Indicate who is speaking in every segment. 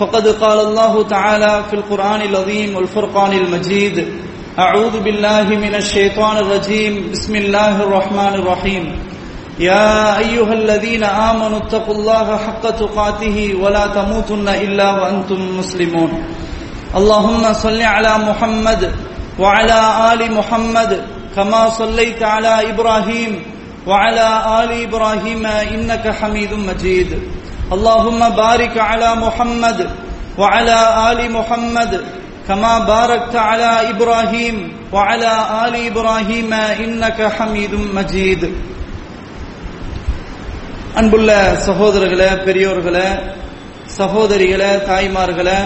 Speaker 1: فقد قال الله تعالى في القرآن العظيم والفرقان المجيد أعوذ بالله من الشيطان الرجيم بسم الله الرحمن الرحيم. يا أيها الذين آمنوا اتقوا الله حق تقاته ولا تموتن إلا وأنتم مسلمون. اللهم صل على محمد وعلى آل محمد كما صليت على إبراهيم وعلى آل إبراهيم إنك حميد مجيد. اللهم بارك على محمد وعلى آل محمد كما باركت على إبراهيم وعلى آل إبراهيم إنك حميد مجيد அன்புள்ள சகோதரர்களே பெரியோர்களே சகோதரிகளே தாய்மார்களே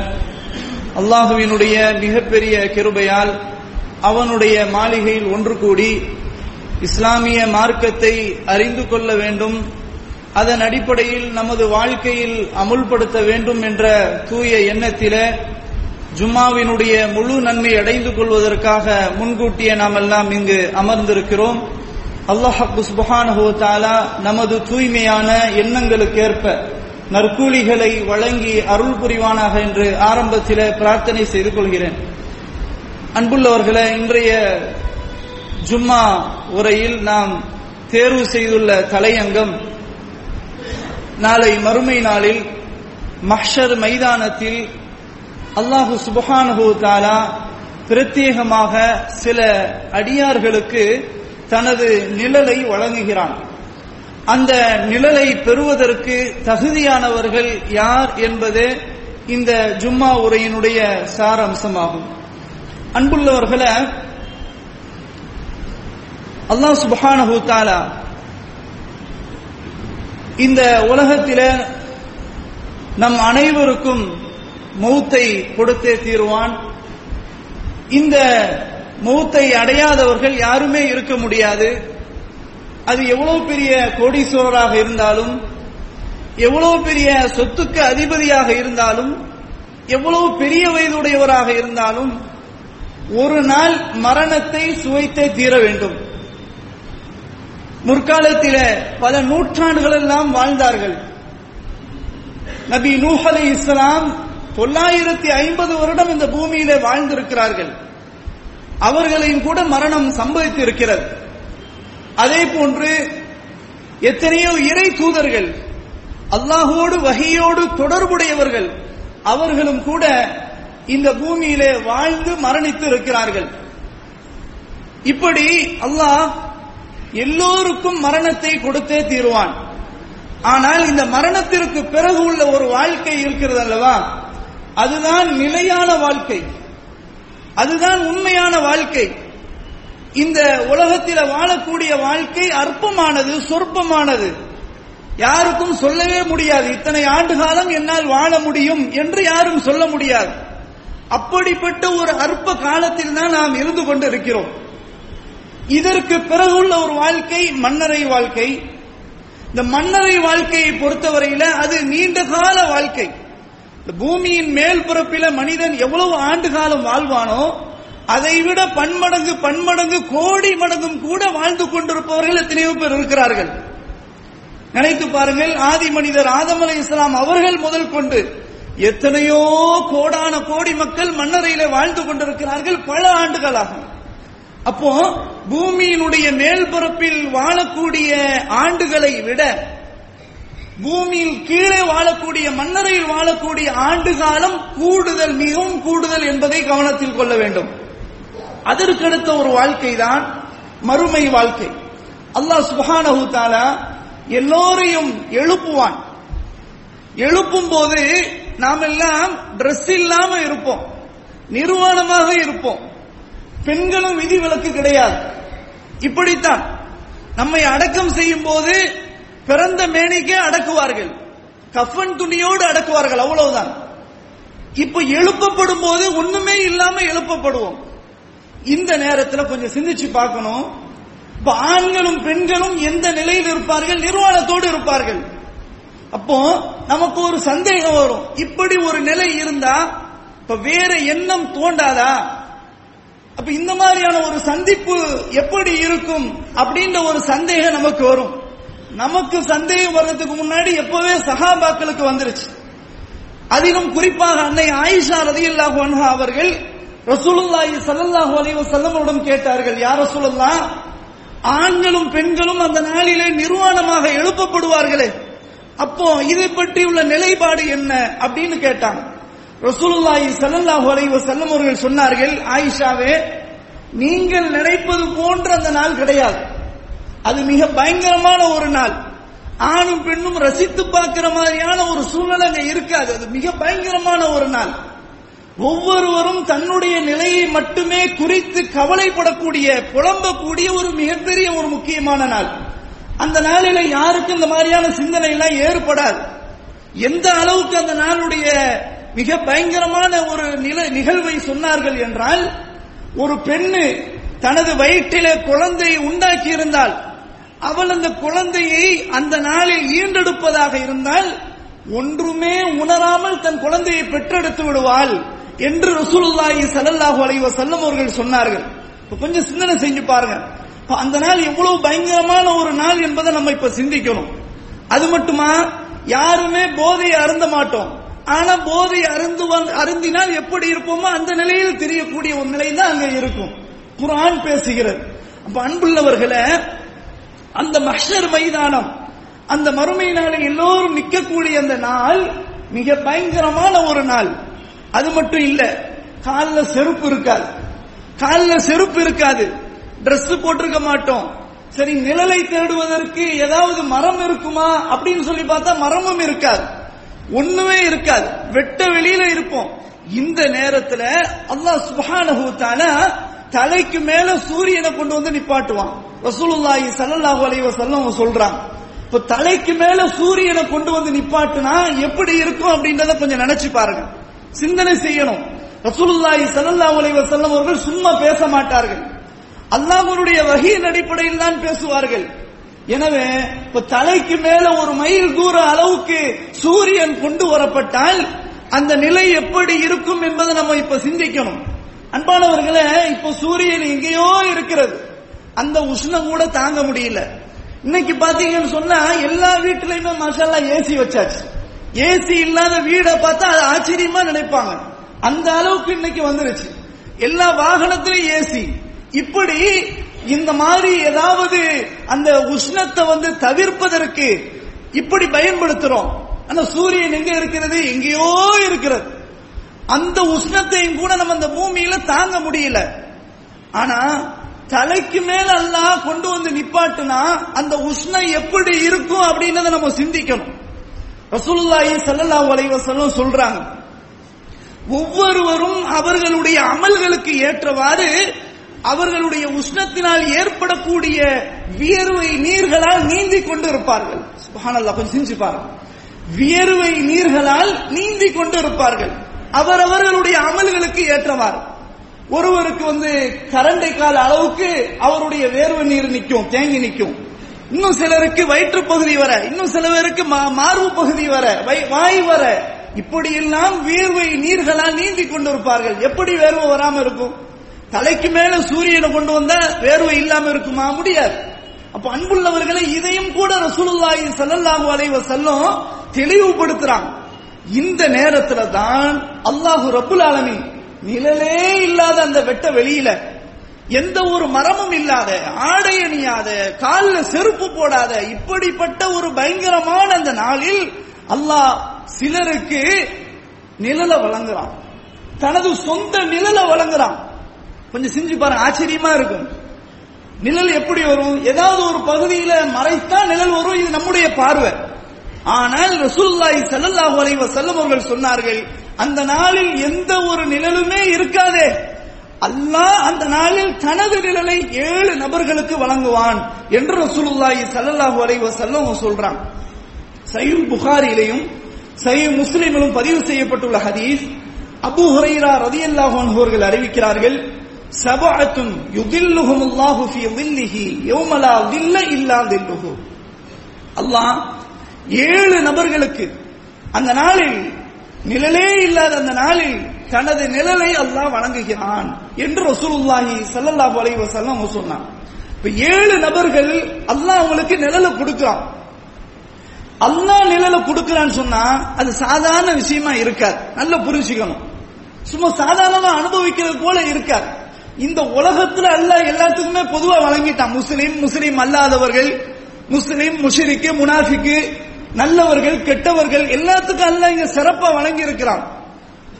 Speaker 1: அல்லாஹுவினுடைய மிகப்பெரிய கிருபையால் அவனுடைய மாளிகையில் ஒன்று கூடி இஸ்லாமிய மார்க்கத்தை அறிந்து கொள்ள வேண்டும் அதன் அடிப்படையில் நமது வாழ்க்கையில் அமுல்படுத்த வேண்டும் என்ற தூய எண்ணத்தில ஜும்மாவினுடைய முழு நன்மை அடைந்து கொள்வதற்காக முன்கூட்டியே நாம் எல்லாம் இங்கு அமர்ந்திருக்கிறோம். அல்லாஹு சுபஹானஹு தாலா நமது தூய்மையான எண்ணங்களுக்கேற்ப நற்கூலிகளை வழங்கி அருள் புரிவானாக என்று ஆரம்பத்தில் பிரார்த்தனை செய்து கொள்கிறேன். அன்புள்ளவர்களே இன்றைய ஜும்மா உரையில் நாம் தேர்வு செய்துள்ள தலையங்கம் நாளை மறுமை நாளில் மஹ்ஷர் மைதானத்தில் அல்லாஹு சுபஹானஹு தாலா பிரத்யேகமாக சில அடியார்களுக்கு தனது நிழலை வழங்குகிறான். அந்த நிழலை பெறுவதற்கு தகுதியானவர்கள் யார் என்பது இந்த ஜும்மா உரையினுடைய சாரம்சமாகும். அன்புள்ளவர்களை அல்லாஹ் சுபஹானஹு தாலா இந்த உலகத்தில நம் அனைவருக்கும் மௌத்தை கொடுத்தே தீர்வான். இந்த மௌத்தை அடையாதவர்கள் யாருமே இருக்க முடியாது. அது எவ்வளவு பெரிய கோடீஸ்வரராக இருந்தாலும் எவ்வளவு பெரிய சொத்துக்கு அதிபதியாக இருந்தாலும் எவ்வளவு பெரிய வயதுடையவராக இருந்தாலும் ஒரு நாள் மரணத்தை சுவைத்தே தீர வேண்டும். முற்காலத்தில பல நூற்றாண்டுகள் எல்லாம் வாழ்ந்தார்கள். நபி நூஹ் அலி இஸ்லாம் தொள்ளாயிரத்தி ஐம்பது வருடம் இந்த பூமியில வாழ்ந்திருக்கிறார்கள். அவர்களையும் கூட மரணம் சம்பவித்திருக்கிறது. அதே போன்று எத்தனையோ இறை தூதர்கள் அல்லாஹோடு வகையோடு தொடர்புடையவர்கள் அவர்களும் கூட இந்த பூமியிலே வாழ்ந்து மரணித்து இருக்கிறார்கள் இப்படி அல்லாஹ் எல்லோருக்கும் மரணத்தை கொடுத்தே தீருவான். ஆனால் இந்த மரணத்திற்கு பிறகு உள்ள ஒரு வாழ்க்கை இருக்கிறது அல்லவா? அதுதான் நிலையான வாழ்க்கை. அதுதான் உண்மையான வாழ்க்கை. இந்த உலகத்தில் வாழக்கூடிய வாழ்க்கை அற்பமானது சொற்பமானது. யாருக்கும் சொல்லவே முடியாது. இத்தனை ஆண்டு காலம் என்னால் வாழ முடியும் என்று யாரும் சொல்ல முடியாது. அப்படிப்பட்ட ஒரு அற்ப காலத்தில் தான் நாம் இருந்து கொண்டிருக்கிறோம். இதற்கு பிறகு உள்ள ஒரு வாழ்க்கை மன்னரை வாழ்க்கை. இந்த மன்னரை வாழ்க்கையை பொறுத்தவரையில அது நீண்ட கால வாழ்க்கை. இந்த பூமியின் மேல் பிறப்பில மனிதன் எவ்வளவு ஆண்டு காலம் வாழ்வானோ அதை விட பன்மடங்கு பன்மடங்கு கோடி மடங்கும் கூட வாழ்ந்து கொண்டிருப்பவர்கள் எத்தனையோ பேர் இருக்கிறார்கள். நினைத்து பாருங்கள் ஆதி மனிதர் ஆதம் அலை இஸ்லாம் அவர்கள் முதல் கொண்டு எத்தனையோ கோடான கோடி மக்கள் மன்னரையில வாழ்ந்து கொண்டிருக்கிறார்கள் பல ஆண்டுகளாகும் அப்போ பூமியினுடைய மேல்பரப்பில் வாழக்கூடிய ஆண்டுகளை விட பூமியில் கீழே வாழக்கூடிய மன்னரையில் வாழக்கூடிய ஆண்டு காலம் கூடுதல் மிகவும் கூடுதல் என்பதை கவனத்தில் கொள்ள வேண்டும். அதற்கடுத்த ஒரு வாழ்க்கை தான் மறுமை வாழ்க்கை. அல்லாஹ் சுபஹானஹு தாலா எல்லோரையும் எழுப்புவான். எழுப்பும் போது நாம் எல்லாம் ட்ரெஸ் இல்லாம இருப்போம். நிர்வாணமாக இருப்போம். பெண்களும் விதிவிலக்கு கிடையாது. இப்படித்தான் நம்மை அடக்கம் செய்யும் போது பிறந்த மேனிக்கே அடக்குவார்கள். கஃபன் துணியோடு அடக்குவார்கள் அவ்வளவுதான். இப்ப எழுப்பப்படும் போது ஒண்ணுமே இல்லாம எழுப்பப்படுவோம். இந்த நேரத்தில் கொஞ்சம் சிந்திச்சு பார்க்கணும். இப்ப ஆண்களும் பெண்களும் எந்த நிலையில் இருப்பார்கள்? நிர்வாணத்தோடு இருப்பார்கள். அப்போ நமக்கு ஒரு சந்தேகம் வரும். இப்படி ஒரு நிலை இருந்தா இப்ப வேற எண்ணம் தோண்டாதா? அப்ப இந்த மாதிரியான ஒரு சந்திப்பு எப்படி இருக்கும் அப்படின்ற ஒரு சந்தேகம் நமக்கு வரும். நமக்கு சந்தேகம் வர்றதுக்கு முன்னாடி எப்பவே சஹாபாக்களுக்கு வந்துருச்சு. அதிலும் குறிப்பாக அன்னை ஆயிஷா ரதியல்லாஹு அன்ஹா அவர்கள் ரசூலுல்லாஹி சல்லாஹூ அலைஹி வஸல்லமரிடம் கேட்டார்கள் யார் ரசூலுல்லா ஆண்களும் பெண்களும் அந்த நாளிலே நிர்வாணமாக எழுப்பப்படுவார்களே அப்போ இதை பற்றியுள்ள நிலைப்பாடு என்ன? அப்படின்னு கேட்டாங்க. ரசூலுல்லாஹி ஸல்லல்லாஹு அலைஹி வஸல்லம் அவர்கள் சொன்னார்கள் ஆயிஷாவே நீங்கள் நினைப்பது போன்ற அந்த நாள் கிடையாது. அது மிக பயங்கரமான ஒரு நாள். ஆணும் பெண்ணும் ரசித்து பார்க்கிற மாதிரியான ஒரு சூழ்நிலை அங்க இருக்காது. அது மிக பயங்கரமான ஒரு நாள். ஒவ்வொருவரும் தன்னுடைய நிலையை மட்டுமே குறித்து கவலைப்படக்கூடிய புலம்பக்கூடிய ஒரு மிகப்பெரிய ஒரு முக்கியமான நாள். அந்த நாளில யாருக்கும் இந்த மாதிரியான சிந்தனை எல்லாம் ஏற்படாது. எந்த அளவுக்கு அந்த நாளுடைய மிக பயங்கரமான ஒரு நில நிகழ்வை சொன்னார்கள் என்றால் ஒரு பெண்ணு தனது வயிற்றிலே குழந்தையை உண்டாக்கி இருந்தால் அவள் அந்த குழந்தையை அந்த நாளில் ஈண்டெடுப்பதாக இருந்தால் ஒன்றுமே உணராமல் தன் குழந்தையை பெற்றெடுத்து விடுவாள் என்று ரசூலுல்லாஹி சல்லல்லாஹு அலைஹி வஸல்லம் அவர்கள் சொன்னார்கள். இப்ப கொஞ்சம் சிந்தனை செஞ்சு பாருங்க. அந்த நாள் எவ்வளவு பயங்கரமான ஒரு நாள் என்பதை நம்ம இப்ப சிந்திக்கணும். அது மட்டுமா? யாருமே போதையை அருந்த மாட்டோம். ஆனா போதை அருந்து அருந்தினால் எப்படி இருப்போமோ அந்த நிலையில் தெரியக்கூடிய ஒரு நிலை தான் அங்க இருக்கும். குரான் பேசுகிறது. அப்ப அன்புள்ளவர்களை அந்த மஷர் மைதானம் அந்த மறுமை நாளை எல்லோரும் நிற்கக்கூடிய அந்த நாள் மிக பயங்கரமான ஒரு நாள். அது மட்டும் இல்ல காலில் செருப்பு இருக்காது. காலில் செருப்பு இருக்காது. ட்ரெஸ் போட்டிருக்க மாட்டோம். சரி நிழலை தேடுவதற்கு ஏதாவது மரம் இருக்குமா அப்படின்னு சொல்லி பார்த்தா மரமும் இருக்காது. ஒண்ணுமே இருக்காது. வெட்ட வெளியில இருப்போம். இந்த நேரத்துல அல்லாஹ் சுப்ஹானஹு தலைக்கு மேல சூரியனை கொண்டு வந்து நிப்பாட்டுவான். ரசூலுல்லாஹி சல்லல்லாஹு அலைஹி வஸல்லம் சொல்றாங்க. இப்ப தலைக்கு மேல சூரியனை கொண்டு வந்து நிப்பாட்டுனா எப்படி இருக்கும் அப்படின்றத கொஞ்சம் நினைச்சு பாருங்க. சிந்தனை செய்யணும். ரசூலுல்லாஹி சல்லல்லாஹு அலைஹி வஸல்லம் அவர்கள் சும்மா பேச மாட்டார்கள். அல்லாஹ்வுடைய வகையின் அடிப்படையில் தான் பேசுவார்கள். எனவே இப்ப தலைக்கு மேல ஒரு மைல் தூர அளவுக்கு சூரியன் கொண்டு வரப்பட்டால் அந்த நிலை எப்படி இருக்கும் என்பதை நம்ம இப்ப சிந்திக்கணும். அன்பானவர்களே இப்ப சூரியன் எங்கேயோ இருக்கிறது. அந்த உஷ்ணம் கூட தாங்க முடியல. இன்னைக்கு பாத்தீங்கன்னு சொன்னா எல்லா வீட்டுலயுமே மசாலா ஏசி வச்சாச்சு. ஏசி இல்லாத வீடை பார்த்தா அது ஆச்சரியமா நினைப்பாங்க. அந்த அளவுக்கு இன்னைக்கு வந்துருச்சு. எல்லா வாகனத்திலும் ஏசி. இப்படி இந்த மாதிரி ஏதாவது அந்த உஷ்ணத்தை வந்து தவிர்ப்பதற்கு இப்படி பயன்படுத்துறோம். அந்த சூரியன் எங்க இருக்கிறது? எங்கேயோ இருக்கிறது. அந்த உஷ்ணத்தையும் கூட நம்ம அந்த பூமியில தாங்க முடியல. ஆனா தலைக்கு மேல அல்லாஹ் கொண்டு வந்து நிப்பாட்டுனா அந்த உஷ்ணம் எப்படி இருக்கும் அப்படின்றத நம்ம சிந்திக்கணும். ரசூலுல்லாஹி ஸல்லல்லாஹு அலைஹி வஸல்லம் சொல்றாங்க. ஒவ்வொருவரும் அவர்களுடைய அமல்களுக்கு ஏற்றவாறு அவர்களுடைய உஷ்ணத்தினால் ஏற்படக்கூடிய வியர்வை நீர்களால் நீந்தி கொண்டு இருப்பார்கள் கொஞ்சம் சிந்திச்சு பாருங்க. வியர்வை நீர்களால் நீந்தி கொண்டு இருப்பார்கள் அவரவர்களுடைய அமல்களுக்கு ஏற்றவாறு. ஒருவருக்கு வந்து கரண்டை கால அளவுக்கு அவருடைய வேர்வை நீர் நிற்கும் தேங்கி நிற்கும். இன்னும் சிலருக்கு வயிற்று பகுதி வர இன்னும் சில பேருக்கு மா- மார்பு பகுதி வர வை- வாய் வர இப்படியெல்லாம் வியர்வை நீர்களால் நீந்தி கொண்டிருப்பார்கள். எப்படி வேர்வை வராம இருக்கும்? தலைக்கு மேல சூரியனை கொண்டு வந்தா வேர்வை இல்லாம இருக்குமா? முடியாது. அப்ப அன்புள்ளவர்களை இதையும் கூட ரசூலுல்லாஹி ஸல்லல்லாஹு அலைஹி வஸல்லம் தெளிவுபடுத்துறாங்க. இந்த நேரத்துல தான் அல்லாஹு ரப்புல் ஆலமீன் நிழலே இல்லாத அந்த வெட்ட வெளியில எந்த ஒரு மரமும் இல்லாத ஆடை அணியாத காலில் செருப்பு போடாத இப்படிப்பட்ட ஒரு பயங்கரமான அந்த நாளில் அல்லாஹ் சிலருக்கு நிழலை வழங்குறான். தனது சொந்த நிழலை வழங்குறான். கொஞ்சம் செஞ்சு பாருங்க ஆச்சரியமா இருக்கும். நிழல் எப்படி வரும்? ஏதாவது ஒரு பகுதியில மறைத்தா நிழல் வரும் இது நம்முடைய பார்வை. ஆனால் ரசூல்லாய் ஸல்லல்லாஹு அலைஹி வஸல்லம் அவர்கள் சொன்னார்கள் அந்த நாளில் எந்த ஒரு நிழலுமே இருக்காதே. அல்லாஹ் அந்த நாளில் தனது நிழலை ஏழு நபர்களுக்கு வழங்குவான் என்று ரசூலுல்லாஹி ஸல்லல்லாஹு அலைஹி வஸல்லம் சொல்றான். சொல்றாங்க புகாரிலையும் புகாரியிலையும் முஸ்லிமிலும் பதிவு செய்யப்பட்டுள்ள ஹதீஸ் அபு ஹுரைரா ரலியல்லாஹு அவர்கள் அறிவிக்கிறார்கள் சபஅத்தும் யுகில்லுஹும் அல்லாஹு ஃபி வில்லிஹி யௌமலா வில்ல இல்லா தில்லுஹு. அல்லாஹ் ஏழு நபர்களுக்கு அந்த நாளில் நிழலே இல்லாத அந்த நாளில் தனது நிழலை அல்லாஹ் வணங்குகிறான் என்று ரசூலுல்லாஹி சல்லல்லாஹு அலைஹி வஸல்லம் சொன்னான். இப்ப ஏழு நபர்கள் அல்லாஹ் அவங்களுக்கு நிழலை கொடுக்கிறான். அல்லாஹ் நிழலை கொடுக்கிறான்னு சொன்னா அது சாதாரண விஷயமா இருக்காது. நல்லா புரிஞ்சிக்கணும். சும்மா சாதாரணமா அனுபவிக்கிறது போல இருக்காது. இந்த உலகத்துல அல்ல எல்லாத்துக்குமே பொதுவா வழங்கிட்டான். முஸ்லீம் முஸ்லீம் அல்லாதவர்கள் முஸ்லீம் முஷிரிக்கு முனாஃபிக்கு நல்லவர்கள் கெட்டவர்கள் எல்லாத்துக்கும் அல்ல இங்க சிறப்பா வழங்கி இருக்கிறான்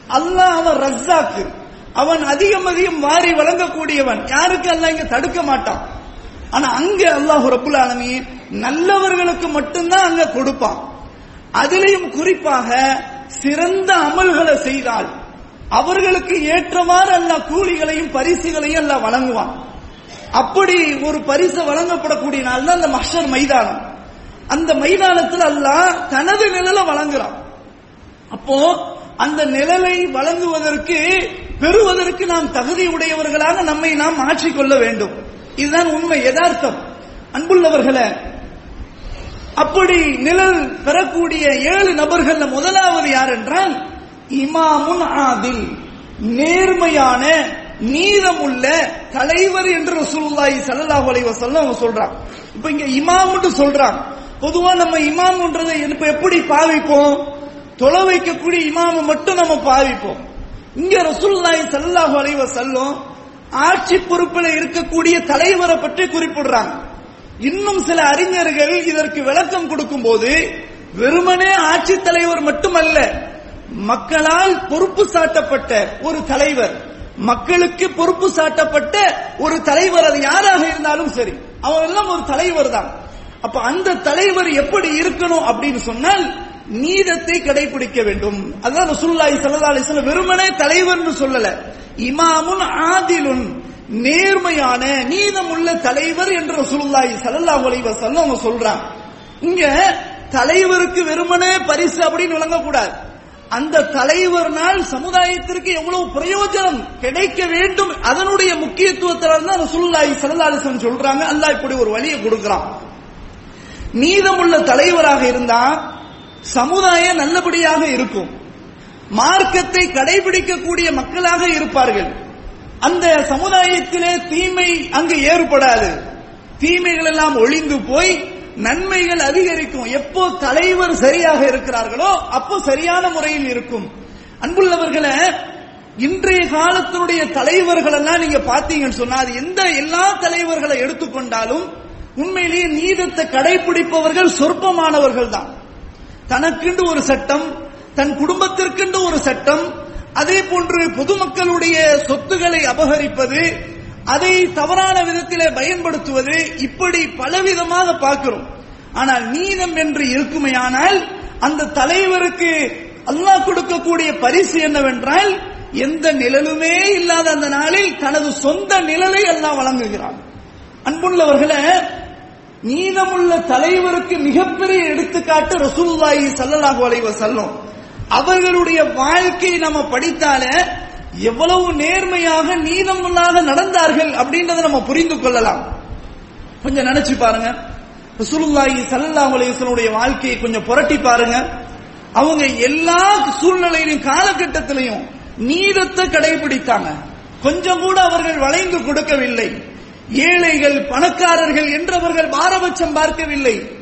Speaker 1: அல்லாஹ் அவன் ரஸ்ஸாக்கு. அவன் அதிகம் அதிகம் வாரி வழங்கக்கூடியவன். யாருக்கு அல்ல இங்க தடுக்க மாட்டான். ஆனா அங்க அல்லாஹ் ரபுல் ஆலமீன் நல்லவர்களுக்கு மட்டும்தான் அங்க கொடுப்பான். அதிலையும் குறிப்பாக சிறந்த அமல்களை செய்தால். அவர்களுக்கு ஏற்றவாறு அல்ல கூலிகளையும் பரிசுகளையும் அல்ல வழங்குவான். அப்படி ஒரு பரிசு வழங்கப்படக்கூடிய நாள் தான் அந்த மஷர் மைதானம். அந்த மைதானத்தில் அல்ல தனது நிழலை வழங்குறான். அப்போ அந்த நிழலை வழங்குவதற்கு பெறுவதற்கு நாம் தகுதி உடையவர்களாக நம்மை நாம் மாற்றிக்கொள்ள வேண்டும். இதுதான் உண்மை யதார்த்தம். அன்புள்ளவர்களே அப்படி நிழல் பெறக்கூடிய ஏழு நபர்கள் முதலாவது யார் என்றால் இமாமுன் ஆதில். நேர்மையான நீதமுள்ள தலைவர் என்று ரசூலுல்லாஹி ஸல்லல்லாஹு அலைஹி வஸல்லம் அவங்க சொல்றாங்க. இப்போ இங்க இமாம்னு சொல்றாங்க. பொதுவா நம்ம இமாம்ன்றதை இப்ப எப்படி பாவிப்போம்? தொலை வைக்கக்கூடிய இமாம மட்டும் நம்ம பாவிப்போம். இங்க ரசூலுல்லாஹி ஸல்லல்லாஹு அலைஹி வஸல்லம் ஆட்சி பொறுப்பில் இருக்கக்கூடிய தலைவரை பற்றி குறிப்பிடுறாங்க. இன்னும் சில அறிஞர்கள் இதற்கு விளக்கம் கொடுக்கும் போது வெறுமனே ஆட்சி தலைவர் மட்டுமல்ல மக்களால் பொறுப்பு சாட்டப்பட்ட ஒரு தலைவர் மக்களுக்கு பொறுப்பு சாட்டப்பட்ட ஒரு தலைவர் அது யாராக இருந்தாலும் சரி அவன் எல்லாம் ஒரு தலைவர் தான். அப்ப அந்த தலைவர் எப்படி இருக்கணும் அப்படின்னு சொன்னால் நீதத்தை கடைபிடிக்க வேண்டும். அதான் ரசூலுல்லாஹி சல்லா அலைஹி வெறுமனே தலைவர்னு சொல்லல. இமாமுன் ஆதிலுன் நேர்மையான நீதமுள்ள தலைவர் என்று ரசூலுல்லாஹி சல்லா அலைஹி சொல்ல அவங்க சொல்றாங்க இங்க தலைவருக்கு வெறுமனே பரிசு அப்படின்னு விளங்கக்கூடாது. அந்த தலைவர்னால் சமுதாயத்திற்கு எவ்வளவு பிரயோஜனம் கிடைக்க வேண்டும் அதனுடைய முக்கியத்துவத்தில் தான் ரசூலுல்லாஹி ஸல்லல்லாஹு சொல்றாங்க. அல்லா இப்படி ஒரு வழியை கொடுக்கிறான். மீதமுள்ள தலைவராக இருந்தா சமுதாயம் நல்லபடியாக இருக்கும். மார்க்கத்தை கடைபிடிக்கக்கூடிய மக்களாக இருப்பார்கள். அந்த சமுதாயத்திலே தீமை அங்கு ஏற்படாது. தீமைகள் எல்லாம் ஒளிந்து போய் நன்மைகள் அதிகரிக்கும். எப்போ தலைவர் சரியாக இருக்கிறார்களோ அப்போ சரியான முறையில் இருக்கும். அன்புள்ளவர்களை இன்றைய காலத்தினுடைய தலைவர்கள் எல்லாம் நீங்க பாத்தீங்கன்னு சொன்னா அது எந்த எல்லா தலைவர்களை எடுத்துக்கொண்டாலும் உண்மையிலேயே நீதத்தை கடைபிடிப்பவர்கள் சொற்பமானவர்கள் தான். தனக்கென்று ஒரு சட்டம் தன் குடும்பத்திற்கென்று ஒரு சட்டம் அதே போன்று பொதுமக்களுடைய சொத்துக்களை அபகரிப்பது அதை தவறான விதத்திலே பயன்படுத்துவது இப்படி பலவிதமாக பார்க்கிறோம். ஆனால் நீதம் என்று இருக்குமையானால் அந்த தலைவருக்கு அல்லாஹ் கொடுக்கக்கூடிய பரிசு என்னவென்றால் எந்த நிழலுமே இல்லாத அந்த நாளில் தனது சொந்த நிழலை எல்லாம் வழங்குகிறான். அன்புள்ளவர்களே நீதமுள்ள தலைவருக்கு மிகப்பெரிய எடுத்துக்காட்டு ரசூல்லாயி ஸல்லல்லாஹு அலைவ செல்லும் அவர்களுடைய வாழ்க்கையை நம்ம படித்தாலே எவ்வளவு நேர்மையாக நீதமுள்ளாக நடந்தார்கள் அப்படின்றத நம்ம புரிந்து கொள்ளலாம். கொஞ்சம் நினைச்சு பாருங்க. ரசூலுல்லாஹி சல்லல்லாஹு அலைஹி வஸல்லம் வாழ்க்கையை கொஞ்சம் புரட்டி பாருங்க. அவங்க எல்லா சூழ்நிலையிலும் காலகட்டத்திலையும் நீதத்தை கடைபிடித்தாங்க. கொஞ்சம் கூட அவர்கள் வளைந்து கொடுக்கவில்லை. ஏழைகள் பணக்காரர்கள் என்றவர்கள் பாரபட்சம் பார்க்கவில்லை.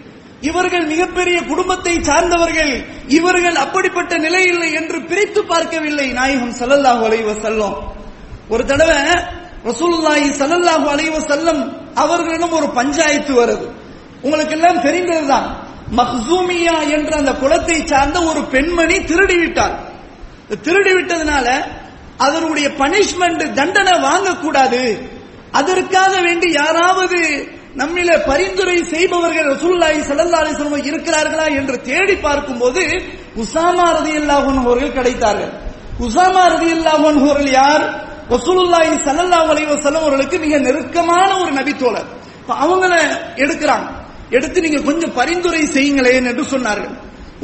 Speaker 1: இவர்கள் மிகப்பெரிய குடும்பத்தை சார்ந்தவர்கள். இவர்கள் அப்படிப்பட்ட நிலை இல்லை என்று பிரித்து பார்க்கவில்லை நாயகம் சல்லல்லாஹு அலைவ செல்லும் ஒரு தடவை ரசூலுல்லாஹி சல்லல்லாஹு அலைவ செல்லம் அவர்களிடம் ஒரு பஞ்சாயத்து வருது. உங்களுக்கு எல்லாம் தெரிந்ததுதான். மஹ்சூமியா என்ற அந்த குலத்தை சார்ந்த ஒரு பெண்மணி திருடி விட்டார் திருடி விட்டதுனால அதனுடைய பனிஷ்மெண்ட் தண்டனை வாங்கக்கூடாது. அதற்காக வேண்டி யாராவது நம்மில பரிந்துரை செய்பவர்கள் ரசூல்லாய் ஸல்லல்லாஹு அலைஹி இருக்கிறார்களா என்று தேடி பார்க்கும்போது உசாமா ரதி அன்ஹு அவர்கள் கிடைத்தார்கள். உசாமா ரதி அன்ஹு அவர்கள் யார்? ரசூலுல்லாய் சலல்லா அலைஹி வஸல்லம் அவர்களுக்கு மிக நெருக்கமான ஒரு நபித்தோழர். அவங்கள எடுக்கிறாங்க. எடுத்து நீங்க கொஞ்சம் பரிந்துரை செய்யுங்களேன் என்று சொன்னார்கள்.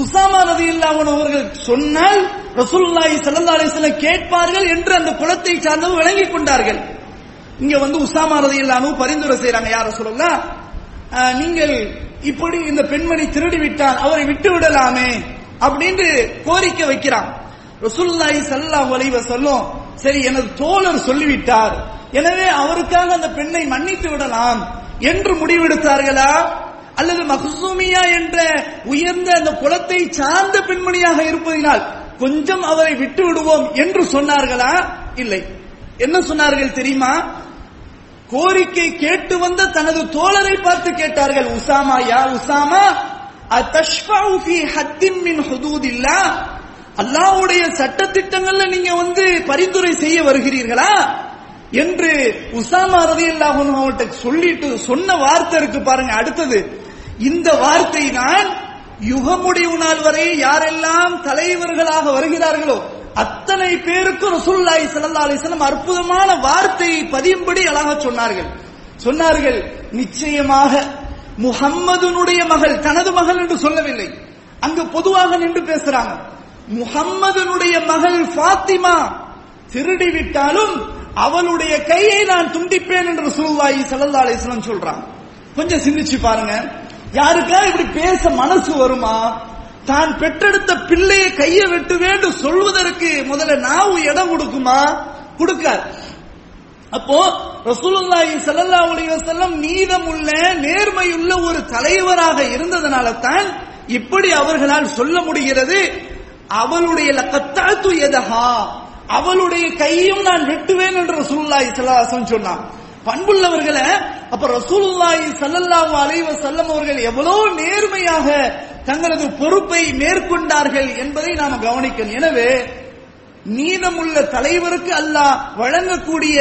Speaker 1: உசாமா ரதி இல்லாமன் அவர்கள் சொன்னால் ரசூலுல்லாய் ஸல்லல்லாஹு அலைஹி கேட்பார்கள் என்று அந்த குலத்தை சார்ந்தவர் விளங்கிக் கொண்டார்கள். இங்க வந்து உசாமா இல்லாமல் பரிந்துரை செய்யறாங்க யார சொல்லலாம் நீங்கள் இப்படி இந்த பெண்மணி திருடி விட்டால் அவரை விட்டு விடலாமே அப்படின்னு கோரிக்கை வைக்கிறான். ரசூலுல்லாஹி சல்லா அலைஹி சொல்லும் சரி எனது தோழர் சொல்லிவிட்டார். எனவே அவருக்காக அந்த பெண்ணை மன்னித்து விடலாம் என்று முடிவெடுத்தார்களா? அல்லது மஹசூமியா என்ற உயர்ந்த அந்த குலத்தை சார்ந்த பெண்மணியாக இருப்பதினால் கொஞ்சம் அவரை விட்டு விடுவோம் என்று சொன்னார்களா? இல்லை. என்ன சொன்னார்கள் தெரியுமா? கோரிக்கை கேட்டு வந்த தனது தோழரை பார்த்து கேட்டார்கள் உசாமா யா உசாமா அல்லாவுடைய ஃபீ ஹத்தின் மின் ஹுதூதில்லா? அல்லாஹ்வுடைய சட்ட திட்டங்கள்ல நீங்க வந்து பரிந்துரை செய்ய வருகிறீர்களா? என்று உசாமா ரதி அல்லாஹன் அவர்கிட்ட சொல்லிட்டு சொன்ன வார்த்தை இருக்கு பாருங்க அடுத்தது இந்த வார்த்தை தான் யுக முடிவு நாள் வரை யாரெல்லாம் தலைவர்களாக வருகிறார்களோ அத்தனை பேருக்கும் ரசூல்லாய் சல்லா அலைஹி அற்புதமான வார்த்தையை பதியும்படி அழகா சொன்னார்கள். சொன்னார்கள் நிச்சயமாக முஹம்மதுனுடைய மகள் தனது மகள் என்று சொல்லவில்லை. அங்கு பொதுவாக நின்று பேசுறாங்க. முஹம்மதுனுடைய மகள் ஃபாத்திமா திருடி விட்டாலும் அவளுடைய கையை நான் துண்டிப்பேன் என்று ரசூல்லாய் சல்லா அலைஹி வஸல்லம் சொல்றாங்க. கொஞ்சம் சிந்திச்சு பாருங்க. யாருக்கா இப்படி பேச மனசு வருமா? தான் பெற்றெடுத்த பிள்ளையை கையை வெட்டுவேன்னு சொல்வதற்கு முதல்ல நாவு இடம் கொடுக்குமா? கொடுக்காது. அப்போ ரசூலுல்லாஹி ஸல்லல்லாஹு அலைஹி வஸல்லம் நீதமுள்ள நேர்மையுள்ள ஒரு தலைவராக இருந்ததனால தான் இப்படி அவர்களால் சொல்ல முடிகிறது. அவளுடைய லக்கத்தாத்து எதஹா அவளுடைய கையும் நான் வெட்டுவேன் என்று ரசூலுல்லாஹி ஸல்லல்லாஹு அலைஹி சொன்னான். பண்புள்ளவர்களை அப்ப ரசூலுல்லாஹி ஸல்லல்லாஹு அலைஹி வஸல்லம் அவர்கள் எவ்வளவு நேர்மையாக தங்களது பொறுப்பை மேற்கொண்டார்கள் என்பதை நாம் கவனிக்கணும். எனவே நீதமுள்ள தலைவருக்கு அல்லாஹ் வழங்கக்கூடிய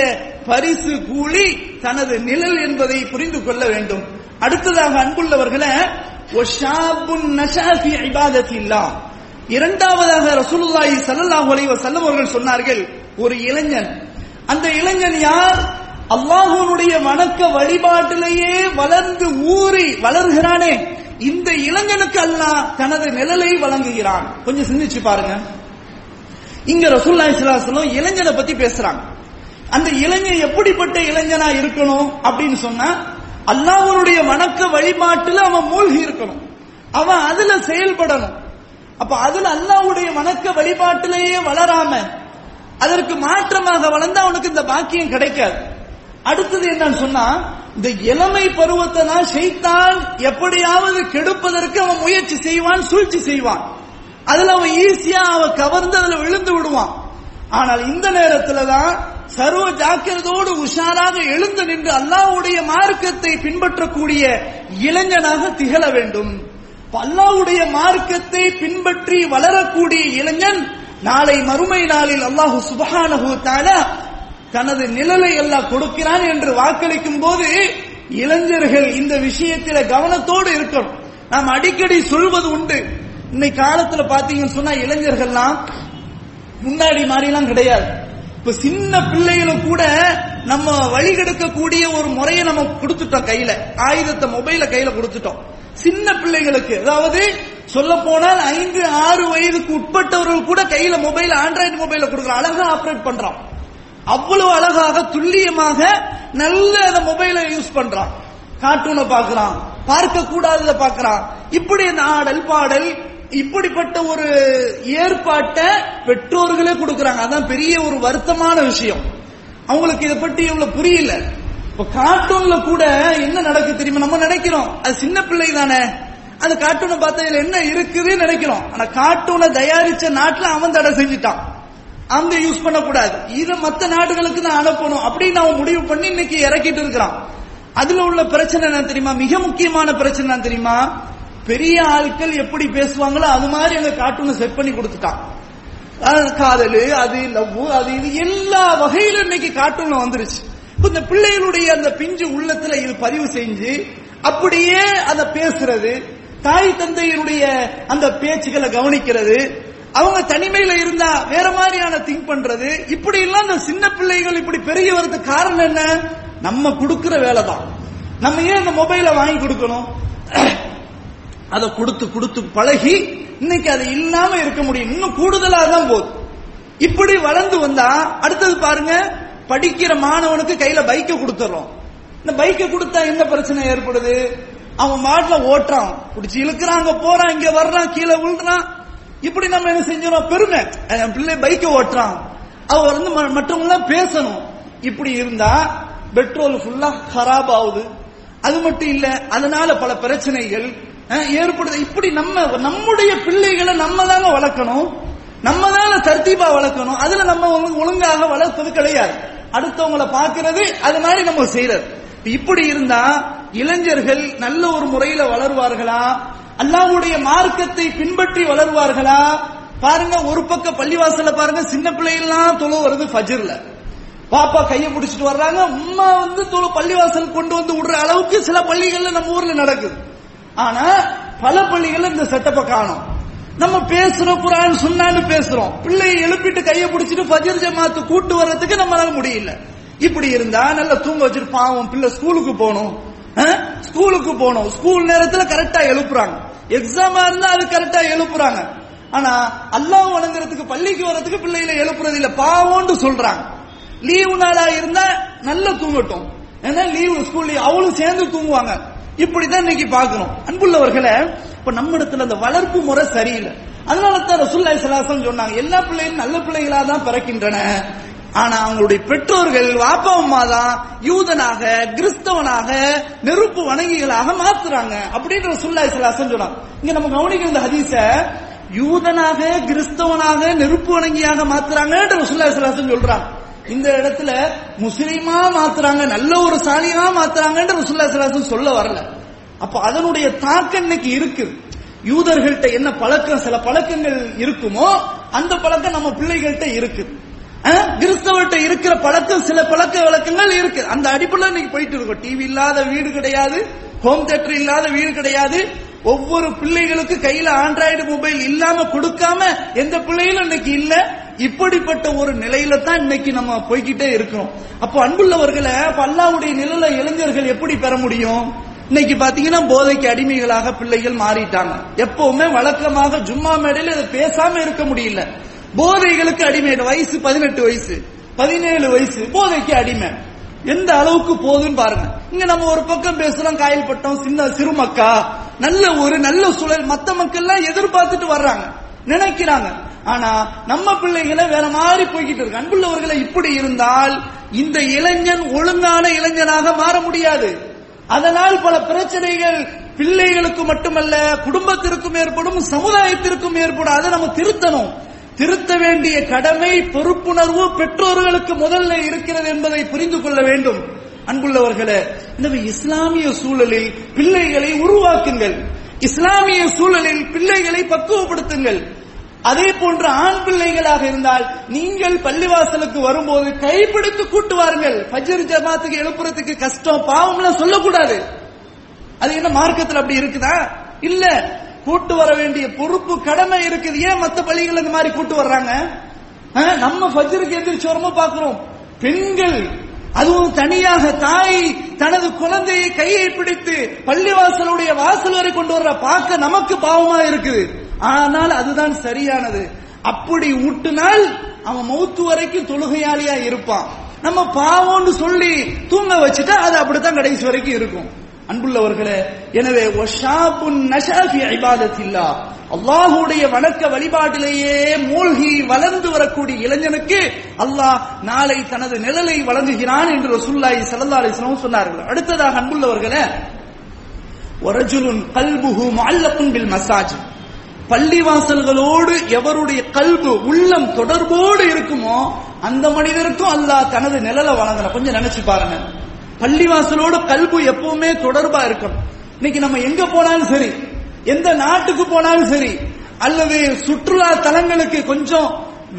Speaker 1: பரிசு கூலி தனது நிழல் என்பதை புரிந்து கொள்ள வேண்டும். அடுத்ததாக அன்புள்ளவர்களை இரண்டாவதாக ரசூலுல்லாஹி ஸல்லல்லாஹு அலைஹி வஸல்லம் அவர்கள் சொன்னார்கள் ஒரு இளைஞன். அந்த இளைஞன் யார்? அல்லாஹ்வுடைய வணக்க வழிபாட்டிலேயே வளர்ந்து ஊறி வளர்கிறானே. இந்த இளைஞனுக்கு அல்லாஹ் தனது நிழலை வழங்குகிறான். கொஞ்சம் சிந்திச்சு பாருங்க. இங்க ரசூல்லா இஸ்லாசலம் இளைஞனை பத்தி பேசுறாங்க. அந்த இளைஞன் எப்படிப்பட்ட இளைஞனா இருக்கணும் அப்படின்னு சொன்னா அல்லாஹனுடைய வணக்க வழிபாட்டுல அவன் மூழ்கி இருக்கணும். அவன் அதுல செயல்படணும். அப்ப அதுல அல்லாஹ்வுடைய வணக்க வழிபாட்டிலேயே வளராம அதற்கு மாற்றமாக வளர்ந்தா அவனுக்கு இந்த பாக்கியம் கிடைக்காது. அடுத்தது என்னன்னு சொன்னா இந்த இளமை பருவத்தை தான் செய்தால் எப்படியாவது கெடுப்பதற்கு அவன் முயற்சி செய்வான் சூழ்ச்சி செய்வான். அதுல அவன் ஈஸியா அவன் கவர்ந்து அதுல விழுந்து விடுவான். ஆனால் இந்த நேரத்துல தான் சர்வ ஜாக்கிரதோடு உஷாராக எழுந்து நின்று அல்லாவுடைய மார்க்கத்தை பின்பற்றக்கூடிய இளைஞனாக திகழ வேண்டும். அல்லாவுடைய மார்க்கத்தை பின்பற்றி வளரக்கூடிய இளைஞன் நாளை மறுமை நாளில் அல்லாஹு சுபஹானஹு தஆலா தனது நிழலை எல்லாம் கொடுக்கிறான் என்று வாக்களிக்கும் போது இளைஞர்கள் இந்த விஷயத்தில கவனத்தோடு இருக்கணும். நாம் அடிக்கடி சொல்வது உண்டு. இன்னைக்கு காலத்துல பாத்தீங்கன்னு சொன்னா இளைஞர்கள்லாம் முன்னாடி மாதிரிலாம் கிடையாது. இப்ப சின்ன பிள்ளைகளும் கூட நம்ம வழிகெடுக்கக்கூடிய ஒரு முறையை நம்ம கொடுத்துட்டோம் கையில. ஆயுதத்தை மொபைல கையில கொடுத்துட்டோம். சின்ன பிள்ளைகளுக்கு அதாவது சொல்ல போனால் ஐந்து ஆறு வயதுக்கு உட்பட்டவர்கள் கூட கையில மொபைல் ஆண்ட்ராய்டு மொபைல கொடுக்குறோம் அழகா ஆப்ரேட் பண்றோம். அவ்வளவு அழகாக துல்லியமாக நல்ல அந்த மொபைலை யூஸ் பண்றான். கார்ட்டூனை பாக்குறான் பார்க்க கூடாதத பாக்குறான் இப்படி அந்த ஆடல் பாடல் இப்படிப்பட்ட ஒரு ஏற்பாட்டை பெற்றோர்களே கொடுக்கறாங்க. அதான் பெரிய ஒரு வருத்தமான விஷயம். அவங்களுக்கு இதை பற்றி இவ்வளவு புரியல. இப்ப கார்ட்டூன்ல கூட என்ன நடக்கு தெரியுமா? நம்ம நினைக்கிறோம். அது சின்ன பிள்ளை தானே. அந்த கார்ட்டூனை பார்த்ததுல என்ன இருக்குதுன்னு நினைக்கிறோம். ஆனா கார்ட்டூனை தயாரிச்ச நாட்டுல அவன் தடை செஞ்சுட்டான். அங்க யூஸ் பண்ணக்கூடாது. இதை மற்ற நாடுகளுக்கு தான் அனுப்பணும். அப்படின்னு அவன் முடிவு பண்ணி இன்னைக்கு இறக்கிட்டு இருக்கிறான். அதுல உள்ள பிரச்சனை என்ன தெரியுமா? மிக முக்கியமான பிரச்சனை என்ன தெரியுமா? பெரிய ஆட்கள் எப்படி பேசுவாங்களோ அது மாதிரி அந்த கார்ட்டூனை செட் பண்ணி கொடுத்துட்டான். காதல் காதலு அது லவ் அது இது எல்லா வகையிலும் இன்னைக்கு கார்ட்டூன்ல வந்துருச்சு. இப்ப இந்த பிள்ளைகளுடைய அந்த பிஞ்சு உள்ளத்துல இது பதிவு செஞ்சு அப்படியே அதை பேசுறது தாய் தந்தையினுடைய அந்த பேச்சுக்களை கவனிக்கிறது அவங்க தனிமையில இருந்தா வேற மாதிரியான திங்க் பண்றது. இப்படி எல்லாம் இந்த சின்ன பிள்ளைகள் இப்படி பெரிய வர்றதுக்கு காரணம் என்ன? நம்ம கொடுக்கிற வேலை தான். நம்ம ஏன் இந்த மொபைலை வாங்கி கொடுக்கணும்? அதை கொடுத்து கொடுத்து பழகி இன்னைக்கு அது இல்லாம இருக்க முடியும். இன்னும் கூடுதலா தான் போகுது. இப்படி வளர்ந்து வந்தா அடுத்தது பாருங்க படிக்கிற மாணவனுக்கு கையில பைக்கை கொடுத்துறோம். இந்த பைக்கை கொடுத்தா என்ன பிரச்சனை ஏற்படுது? அவன் மாட்டில் ஓட்டுறான். பிடிச்சி அங்க போறான் இங்க வர்றான் கீழே விழுறான் இப்படி நம்ம என்ன செஞ்சோம் பெருமை. என் பிள்ளை பைக்கை ஓட்டுறான். அவர் வந்து மற்றவங்களாம் பேசணும். இப்படி இருந்தா பெட்ரோல் ஃபுல்லா ஹராப் ஆகுது. அது மட்டும் இல்ல அதனால பல பிரச்சனைகள் ஏற்படுது. இப்படி நம்ம நம்முடைய பிள்ளைகளை நம்ம தாங்க வளர்க்கணும். நம்ம தான தர்த்தீபா வளர்க்கணும். அதுல நம்ம ஒழுங்காக வளர்ப்பது கிடையாது. அடுத்தவங்களை பார்க்கிறது அது மாதிரி நம்ம செய்யறது இப்படி இருந்தா இளைஞர்கள் நல்ல ஒரு முறையில வளர்வார்களா? அல்லாஹ்வுடைய மார்க்கத்தை பின்பற்றி வளருவார்களா? பாருங்க ஒரு பக்கம் பள்ளிவாசல்ல பாருங்க சின்ன பிள்ளைகள்லாம் தொழு வருது ஃபஜ்ர்ல. பாப்பா கையை பிடிச்சிட்டு வர்றாங்க உம்மா வந்து தொழு பள்ளிவாசல் கொண்டு வந்து விடுற அளவுக்கு சில பள்ளிகள்ல நம்ம ஊர்ல நடக்குது. ஆனா பல பள்ளிகள்ல இந்த செட்டப்பை காணும். நம்ம பேசுறோம் குரான் சுண்ணான்னு பேசுறோம். பிள்ளையை எழுப்பிட்டு கையை பிடிச்சிட்டு ஃபஜ்ர் ஜமாத்து கூட்டு வர்றதுக்கு நம்மளால முடியல. இப்படி இருந்தா நல்லா தூங்க வச்சுட்டு பாவம் பிள்ளை ஸ்கூலுக்கு போகணும். ஸ்கூலுக்கு போகணும். ஸ்கூல் நேரத்துல கரெக்டா எழுப்புறாங்க. எக்ஸாமா இருந்தா அது கரெக்டா எழுப்புறாங்க. ஆனா அல்லாஹ் வணங்குறதுக்கு பள்ளிக்கு வர்றதுக்கு பிள்ளைகளை எழுப்புறது இல்ல. பாவம்னு சொல்றாங்க. லீவு நாளா இருந்தா நல்லா தூங்கட்டும். ஏன்னா லீவு ஸ்கூல்ல அவளும் சேர்ந்து தூங்குவாங்க. இப்படிதான் இன்னைக்கு பாக்குறோம் அன்புள்ளவர்களை இப்ப நம்ம இடத்துல அந்த வளர்ப்பு முறை சரியில்லை. அதனால தான் ரசூல்லா சொன்னாங்க எல்லா பிள்ளைகளும் நல்ல பிள்ளைகளா தான் பிறக்கின்றன. ஆனா அவங்களுடைய பெற்றோர்கள் வாப்பா அம்மா தான் யூதனாக கிறிஸ்தவனாக நெருப்பு வணங்கிகளாக மாத்துறாங்க. அப்படின்ற சுல்லாய் சலாசன் சொன்னாங்க இங்க நம்ம கவனிக்கிற இந்த ஹதீச யூதனாக கிறிஸ்தவனாக நெருப்பு வணங்கியாக மாத்துறாங்கன்ற சுல்லாய் சலாசன் சொல்றாங்க இந்த இடத்துல முஸ்லீமா மாத்துறாங்க நல்ல ஒரு சாலியா மாத்துறாங்கன்ற ரசூல்லா சலாசன் சொல்ல வரல. அப்ப அதனுடைய தாக்கம் இன்னைக்கு இருக்கு. யூதர்கள்ட்ட என்ன பழக்கம் சில பழக்கங்கள் இருக்குமோ அந்த பழக்கம் நம்ம பிள்ளைகள்கிட்ட இருக்குது கிறிஸ்தவர்கிட்ட இருக்கிற பழக்கம் சில பழக்க வழக்கங்கள் இருக்கு. அந்த அடிப்படையில் நீங்க போயிட்டு இருக்கோம். டிவி இல்லாத வீடு கிடையாது ஹோம் தியேட்டர் இல்லாத வீடு கிடையாது. ஒவ்வொரு பிள்ளைகளுக்கு கையில ஆண்ட்ராய்டு மொபைல் இல்லாம கொடுக்காம எந்த பிள்ளைகளும் இன்னைக்கு இல்ல. இப்படிப்பட்ட ஒரு நிலையில தான் இன்னைக்கு நம்ம போய்கிட்டே இருக்கிறோம். அப்போ அன்புள்ளவர்களை பல்லாவுடைய நிலையில இளைஞர்கள் எப்படி பெற முடியும்? இன்னைக்கு பாத்தீங்கன்னா போதைக்கு அடிமைகளாக பிள்ளைகள் மாறிட்டாங்க. எப்பவுமே வழக்கமாக ஜும்மா மேடையில் இதை பேசாம இருக்க முடியல. போதைகளுக்கு அடிமை வயசு பதினெட்டு வயசு பதினேழு வயசு போதைக்கு அடிமை. எந்த அளவுக்கு போகுதுன்னு பாருங்க. இங்க நம்ம ஒரு பக்கம் பேசுறோம் காயல்பட்டோம் சின்ன சிறுமக்கா நல்ல ஒரு நல்ல சூழல். மத்த மக்கள் எல்லாம் எதிர்பார்த்துட்டு வர்றாங்க. நினைக்கிறாங்க. ஆனா நம்ம பிள்ளைகளை வேற மாதிரி போய்கிட்டு இருக்கு. அன்புள்ளவர்களை இப்படி இருந்தால் இந்த இளைஞன் ஒழுங்கான இளைஞனாக மாற முடியாது. அதனால் பல பிரச்சனைகள் பிள்ளைகளுக்கு மட்டுமல்ல குடும்பத்திற்கும் ஏற்படும் சமுதாயத்திற்கும் ஏற்படும். அதை நம்ம திருத்தணும். திருத்த வேண்டிய கடமை பொறுப்புணர்வு பெற்றோர்களுக்கு முதல்ல இருக்கிறது என்பதை புரிந்து கொள்ள வேண்டும். அன்புள்ளவர்களே எனவே இஸ்லாமிய சூழலில் பிள்ளைகளை உருவாக்குங்கள். இஸ்லாமிய சூழலில் பிள்ளைகளை பக்குவப்படுத்துங்கள். அதே போன்று ஆண் பிள்ளைகளாக இருந்தால் நீங்கள் பள்ளிவாசலுக்கு வரும்போது கைப்பிடித்து கூட்டு வாருங்கள். ஜமாத்துக்கு எழுப்புறதுக்கு கஷ்டம் பாவம்லாம் சொல்லக்கூடாது. அது என்ன மார்க்கத்தில் அப்படி இருக்குதா? இல்ல கூட்டு வர வேண்டிய பொறுப்பு கடமை இருக்குது. ஏன் மத்த பள்ளிகள் இந்த மாதிரி கூட்டு வர்றாங்க? ஆ, நம்ம ஃபஜ்ருக்கு எதிர்ச்சோரமா பாக்குறோம். பெண்கள் அதுவும் தனியாக தாய் தனது குழந்தையை கையை பிடித்து பள்ளிவாசலுடைய வாசல் வரை கொண்டு வர்ற பார்க்க நமக்கு பாவமா இருக்குது. ஆனால் அதுதான் சரியானது. அப்படி ஊட்டினால் அவன் மௌத்து வரைக்கும் தொழுகையாளியா இருப்பான். நம்ம பாவம்னு சொல்லி தூங்க வச்சுட்டா அது அப்படித்தான் கடைசி வரைக்கும் இருக்கும். அன்புள்ளவர்களே எனவே இபாதத்தில்லா. அல்லாஹுடைய வணக்க வழிபாட்டிலேயே மூழ்கி வளர்ந்து வரக்கூடிய இளைஞனுக்கு அல்லாஹ் நாளை தனது நிழலை வழங்குகிறான் என்று ரசுல்லாய் ஸல்லல்லாஹு அலிஸ்லாம் சொன்னார்கள். அடுத்ததாக அன்புள்ளவர்களே ஒரஜுலுன் கல்புஹு முஅல்லகுன் பில் மசாஜ். பள்ளிவாசல்களோடு எவருடைய கல்பு உள்ளம் தொடர்போடு இருக்குமோ அந்த மனிதருக்கும் அல்லாஹ் தனது நிழலை வழங்கல கொஞ்சம் நினைச்சு பாருங்க. பள்ளிவாசலோட கல்பு எப்பவுமே தொடர்பா இருக்கணும். இன்னைக்கு நம்ம எங்க போனாலும் சரி எந்த நாட்டுக்கு போனாலும் சரி அல்லது சுற்றுலா தலங்களுக்கு கொஞ்சம்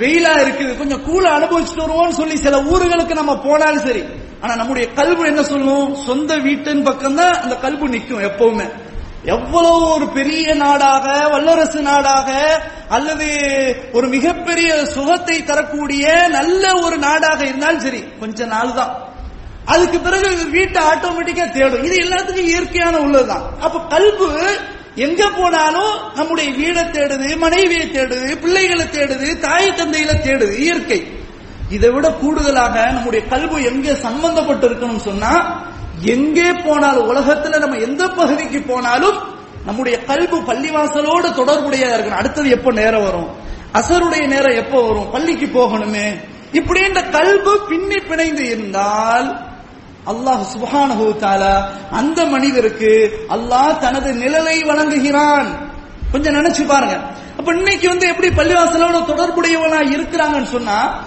Speaker 1: வெயிலா இருக்குது கொஞ்சம் கூல அனுபவிச்சுட்டு வருவோம்னு சொல்லி சில ஊர்களுக்கு நம்ம போனாலும் சரி ஆனா நம்முடைய கல்பு என்ன சொல்லும்? சொந்த வீட்டின் பக்கம் தான் அந்த கல்பு நிற்கும் எப்பவுமே. எவ்வளவு ஒரு பெரிய நாடாக வல்லரசு நாடாக அல்லது ஒரு மிகப்பெரிய சுகத்தை தரக்கூடிய நல்ல ஒரு நாடாக இருந்தாலும் சரி கொஞ்ச நாள் தான் அதுக்கு பிறகு வீட்டை ஆட்டோமேட்டிக்கா தேடும். இது எல்லாத்துக்கும் இயற்கையான உள்ளதுதான். அப்ப கல்பு எங்க போனாலும் நம்முடைய வீடை தேடுது மனைவியை தேடுது பிள்ளைகளை தேடுது தாய் தந்தையில தேடுது இயற்கை. இதை விட கூடுதலாக நம்முடைய கல்வி எங்கே சம்பந்தப்பட்டு இருக்கணும் சொன்னா எங்கே போனாலும் உலகத்துல நம்ம எந்த பகுதிக்கு போனாலும் நம்முடைய கல்வி பள்ளிவாசலோடு தொடர்புடையதா இருக்கணும். அடுத்தது எப்போ நேரம் வரும்? அசருடைய நேரம் எப்போ வரும்? பள்ளிக்கு போகணுமே. இப்படி இந்த கல்வி பின்னி பிணைந்து இருந்தால் அல்லாஹ் சுபஹானஹு தஆலா அந்த மனிதருக்கு அல்லாஹ் தனது நிழலை வழங்குகிறான். கொஞ்சம் நினைச்சு பாருங்க. அப்ப இன்னைக்கு வந்து எப்படி பள்ளிவாசலோட தொடர்புடையவனா இருக்கிறாங்கன்னு சொன்னா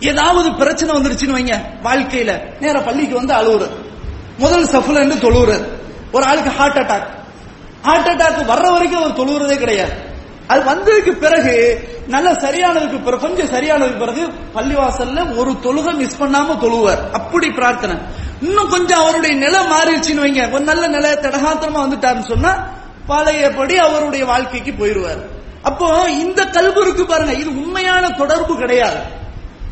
Speaker 1: ஏதாவது பிரச்சனை வந்துருச்சுன்னு வைங்க வாழ்க்கையில. நேர பள்ளிக்கு வந்து அழுவுறது. முதல் சஃபுல இருந்து தொழுவுறது. ஒரு ஆளுக்கு ஹார்ட் அட்டாக் ஹார்ட் அட்டாக் வர்ற வரைக்கும் அவர் தொழுவுறதே கிடையாது. அது வந்ததுக்கு பிறகு நல்ல சரியானதுக்கு பிறகு கொஞ்சம் சரியானதுக்கு பிறகு பள்ளிவாசல்ல ஒரு தொழுக மிஸ் பண்ணாம தொழுவார். அப்படி பிரார்த்தனை. இன்னும் கொஞ்சம் அவருடைய நிலை மாறிடுச்சுன்னு வைங்க. ஒரு நல்ல நிலை தடகாத்திரமா வந்துட்டாருன்னு சொன்னா பழையபடி அவருடைய வாழ்க்கைக்கு போயிருவார் அப்போ இந்த கல்வி இருக்கு பாருங்க. இது உண்மையான தொடர்பு கிடையாது.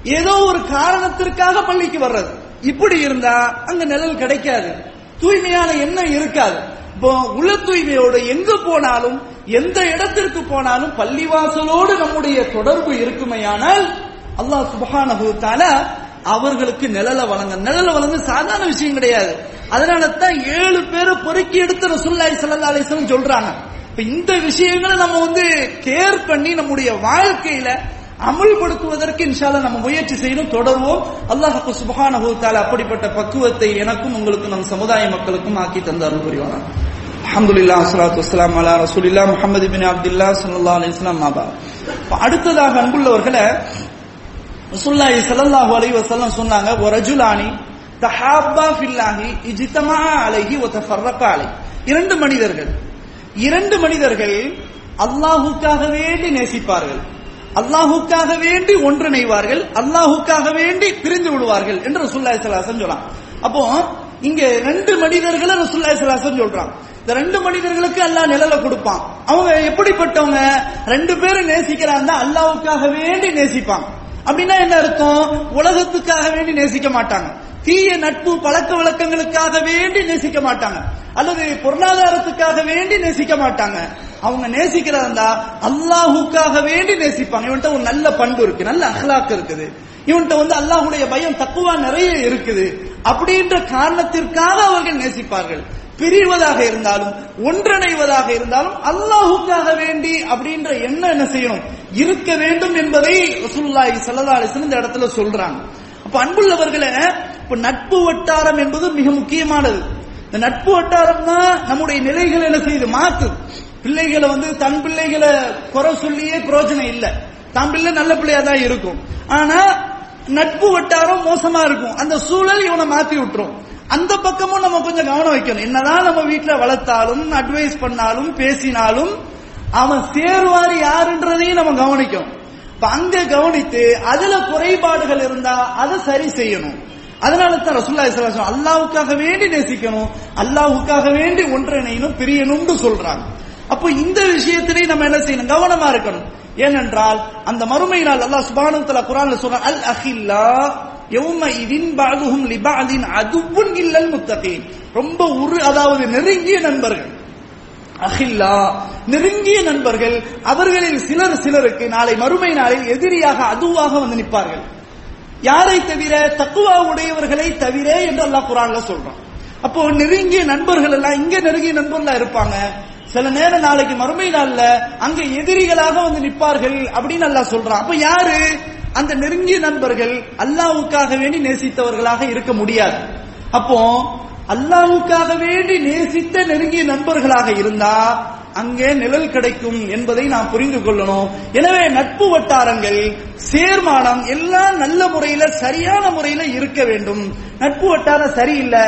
Speaker 1: ஏதோ ஒரு காரணத்திற்காக பள்ளிக்கு வர்றது. இப்படி இருந்தா அங்க நிழல் கிடைக்காது. தூய்மையான எண்ணம் இருக்காது. இப்போ உள்ள தூய்மையோடு எங்க போனாலும் எந்த இடத்திற்கு போனாலும் பள்ளிவாசலோடு நம்முடைய தொடர்பு இருக்குமையானால் அல்லாஹ் சுபஹானஹு அவர்களுக்கு நிழல வழங்க நிழல வழங்க சாதாரண விஷயம் கிடையாது. அதனால தான் ஏழு பேரை பொறுக்கி எடுத்து ரசூலுல்லாஹி ஸல்லல்லாஹு அலைஹி சொல்றாங்க. இப்ப இந்த விஷயங்களை நம்ம வந்து கேர் பண்ணி நம்முடைய வாழ்க்கையில அமுல்படுத்துவதற்கு இன்ஷால நம்ம முயற்சி செய்யணும் தொடர்வோம். அல்லாஹ் சுபஹான தஆலா அப்படிப்பட்ட பக்குவத்தை எனக்கும் உங்களுக்கும் நம் சமுதாய மக்களுக்கும் ஆக்கி தந்தார் புரிவானா? அஹமதுல்லா வஸ்ஸலாத்து வஸ்லாம் அலா ரசூலில்லா முஹம்மது பின் அப்துல்லாஹ் சல்லா அலி இஸ்லாம் மாபா அடுத்ததாக அன்புள்ளவர்களை ரசூலுல்லாஹி சல்லாஹு அலி வசல்லம் சொன்னாங்க ஒரு ரஜுலானி தஹாபா ஃபில்லாஹி இஜித்தமா அலைஹி ஒத்த ஃபர்ரக்கா அலை இரண்டு மனிதர்கள் இரண்டு மனிதர்கள் அல்லாஹுக்காக வேண்டி நேசிப்பார்கள். அல்லாஹுக்காக வேண்டி ஒன்றிணைவார்கள் அல்லாஹுக்காக வேண்டி பிரிந்து விடுவார்கள் என்று ரசூலுல்லாஹி ஸல்லல்லாஹு அலைஹி அப்போ இங்க ரெண்டு மனிதர்களை ரசூலுல்லாஹி ஸல்லல்லாஹு சொல்றான். இந்த ரெண்டு மனிதர்களுக்கு அல்லாஹ் நிழலை கொடுப்பான். அவங்க எப்படிப்பட்டவங்க? ரெண்டு பேரும் நேசிக்கிறாங்க அல்லாஹுக்காக வேண்டி நேசிப்பான் அப்படின்னா என்ன அர்த்தம்? உலகத்துக்காக வேண்டி நேசிக்க மாட்டாங்க. தீய நட்பு பழக்க வழக்கங்களுக்காக வேண்டி நேசிக்க மாட்டாங்க. அல்லது பொருளாதாரத்துக்காக வேண்டி நேசிக்க மாட்டாங்க. அவங்க நேசிக்கிறதா அல்லாஹுக்காக வேண்டி நேசிப்பாங்க. இவன்ட்ட ஒரு நல்ல பண்பு இருக்கு. நல்ல அஹ்லாக் இருக்குது. இவன்ட்ட வந்து அல்லாஹுடைய பயம் தக்குவா நிறைய இருக்குது. அப்படின்ற காரணத்திற்காக அவர்கள் நேசிப்பார்கள். பிரிவதாக இருந்தாலும் ஒன்றிணைவதாக இருந்தாலும் அல்லாஹுக்காக வேண்டி அப்படின்ற என்ன என்ன செய்யணும்? இருக்க வேண்டும் என்பதை ரசூல்லாய் ஸல்லல்லாஹு அலைஹி இந்த இடத்துல சொல்றாங்க. அப்ப அன்புள்ளவர்களே இப்ப நட்பு வட்டாரம் என்பது மிக முக்கியமானது. இந்த நட்பு வட்டாரம் தான் நம்முடைய நிலைகளை என்ன செய்யுது? மாத்து. பிள்ளைகளை வந்து தன் பிள்ளைகளை குறை சொல்லியே பிரயோஜனம் இல்லை. தன் பிள்ளை நல்ல பிள்ளையா தான் இருக்கும். ஆனா நட்பு வட்டாரம் மோசமா இருக்கும். அந்த சூழல் இவனை மாத்தி விட்டுரும். அந்த பக்கமும் நம்ம கொஞ்சம் கவனம் வைக்கணும். என்னதான் நம்ம வீட்டுல வளர்த்தாலும் அட்வைஸ் பண்ணாலும் பேசினாலும் அவன் சேருவார் யாருன்றதையும் நம்ம கவனிக்கணும். இப்ப அங்க கவனித்து அதுல குறைபாடுகள் இருந்தா அதை சரி செய்யணும். அதனால தான் ரசூல்லா இஸ்லாம் அல்லாவுக்காக வேண்டி நேசிக்கணும் அல்லாவுக்காக வேண்டி ஒன்றிணையணும் பிரியணும்னு சொல்றாங்க. அப்போ இந்த விஷயத்திலேயே நம்ம என்ன செய்யணும்? கவனமா இருக்கணும். ஏனென்றால் அந்த மறுமை நாள் அல்லாஹ் சுபானு தலா குரான்ல அல் அஹில்லா எவ்ம இதின் பாதுஹும் லிபாதின் அதுவும் இல்லல் முத்தகீன். ரொம்ப உரு அதாவது நெருங்கிய நண்பர்கள். அஹில்லா. நெருங்கிய நண்பர்கள் அவர்களில் சிலர் சிலருக்கு நாளை மறுமை நாளில் எதிரியாக அதுவாக வந்து நிற்பார்கள். யாரை தவிர தக்குவா உடையவர்களை தவிர என்று அல்லாஹ் குரான்ல சொல்றான். அப்போ நெருங்கிய நண்பர்கள் எல்லாம் இங்க நெருங்கிய நண்பர்களா இருப்பாங்க. சில நேரம் நாளைக்கு மறுமை நாள்ல அங்க எதிரிகளாக வந்து நிற்பார்கள் அப்படின்னு அல்லாஹ் சொல்றான். அப்ப யாரு? அந்த நெருங்கிய நண்பர்கள் அல்லாவுக்காக வேண்டி நேசித்தவர்களாக இருக்க முடியாது. அப்போ அல்லாவுக்காக வேண்டி நேசித்த நெருங்கிய நண்பர்களாக இருந்தா அங்கே நிழல் கிடைக்கும் என்பதை நாம் புரிந்து கொள்ளணும். எனவே நட்பு வட்டாரங்கள் சேர்மானம் எல்லாம் நல்ல முறையில சரியான முறையில இருக்க வேண்டும். நட்பு வட்டாரம் சரியில்லை.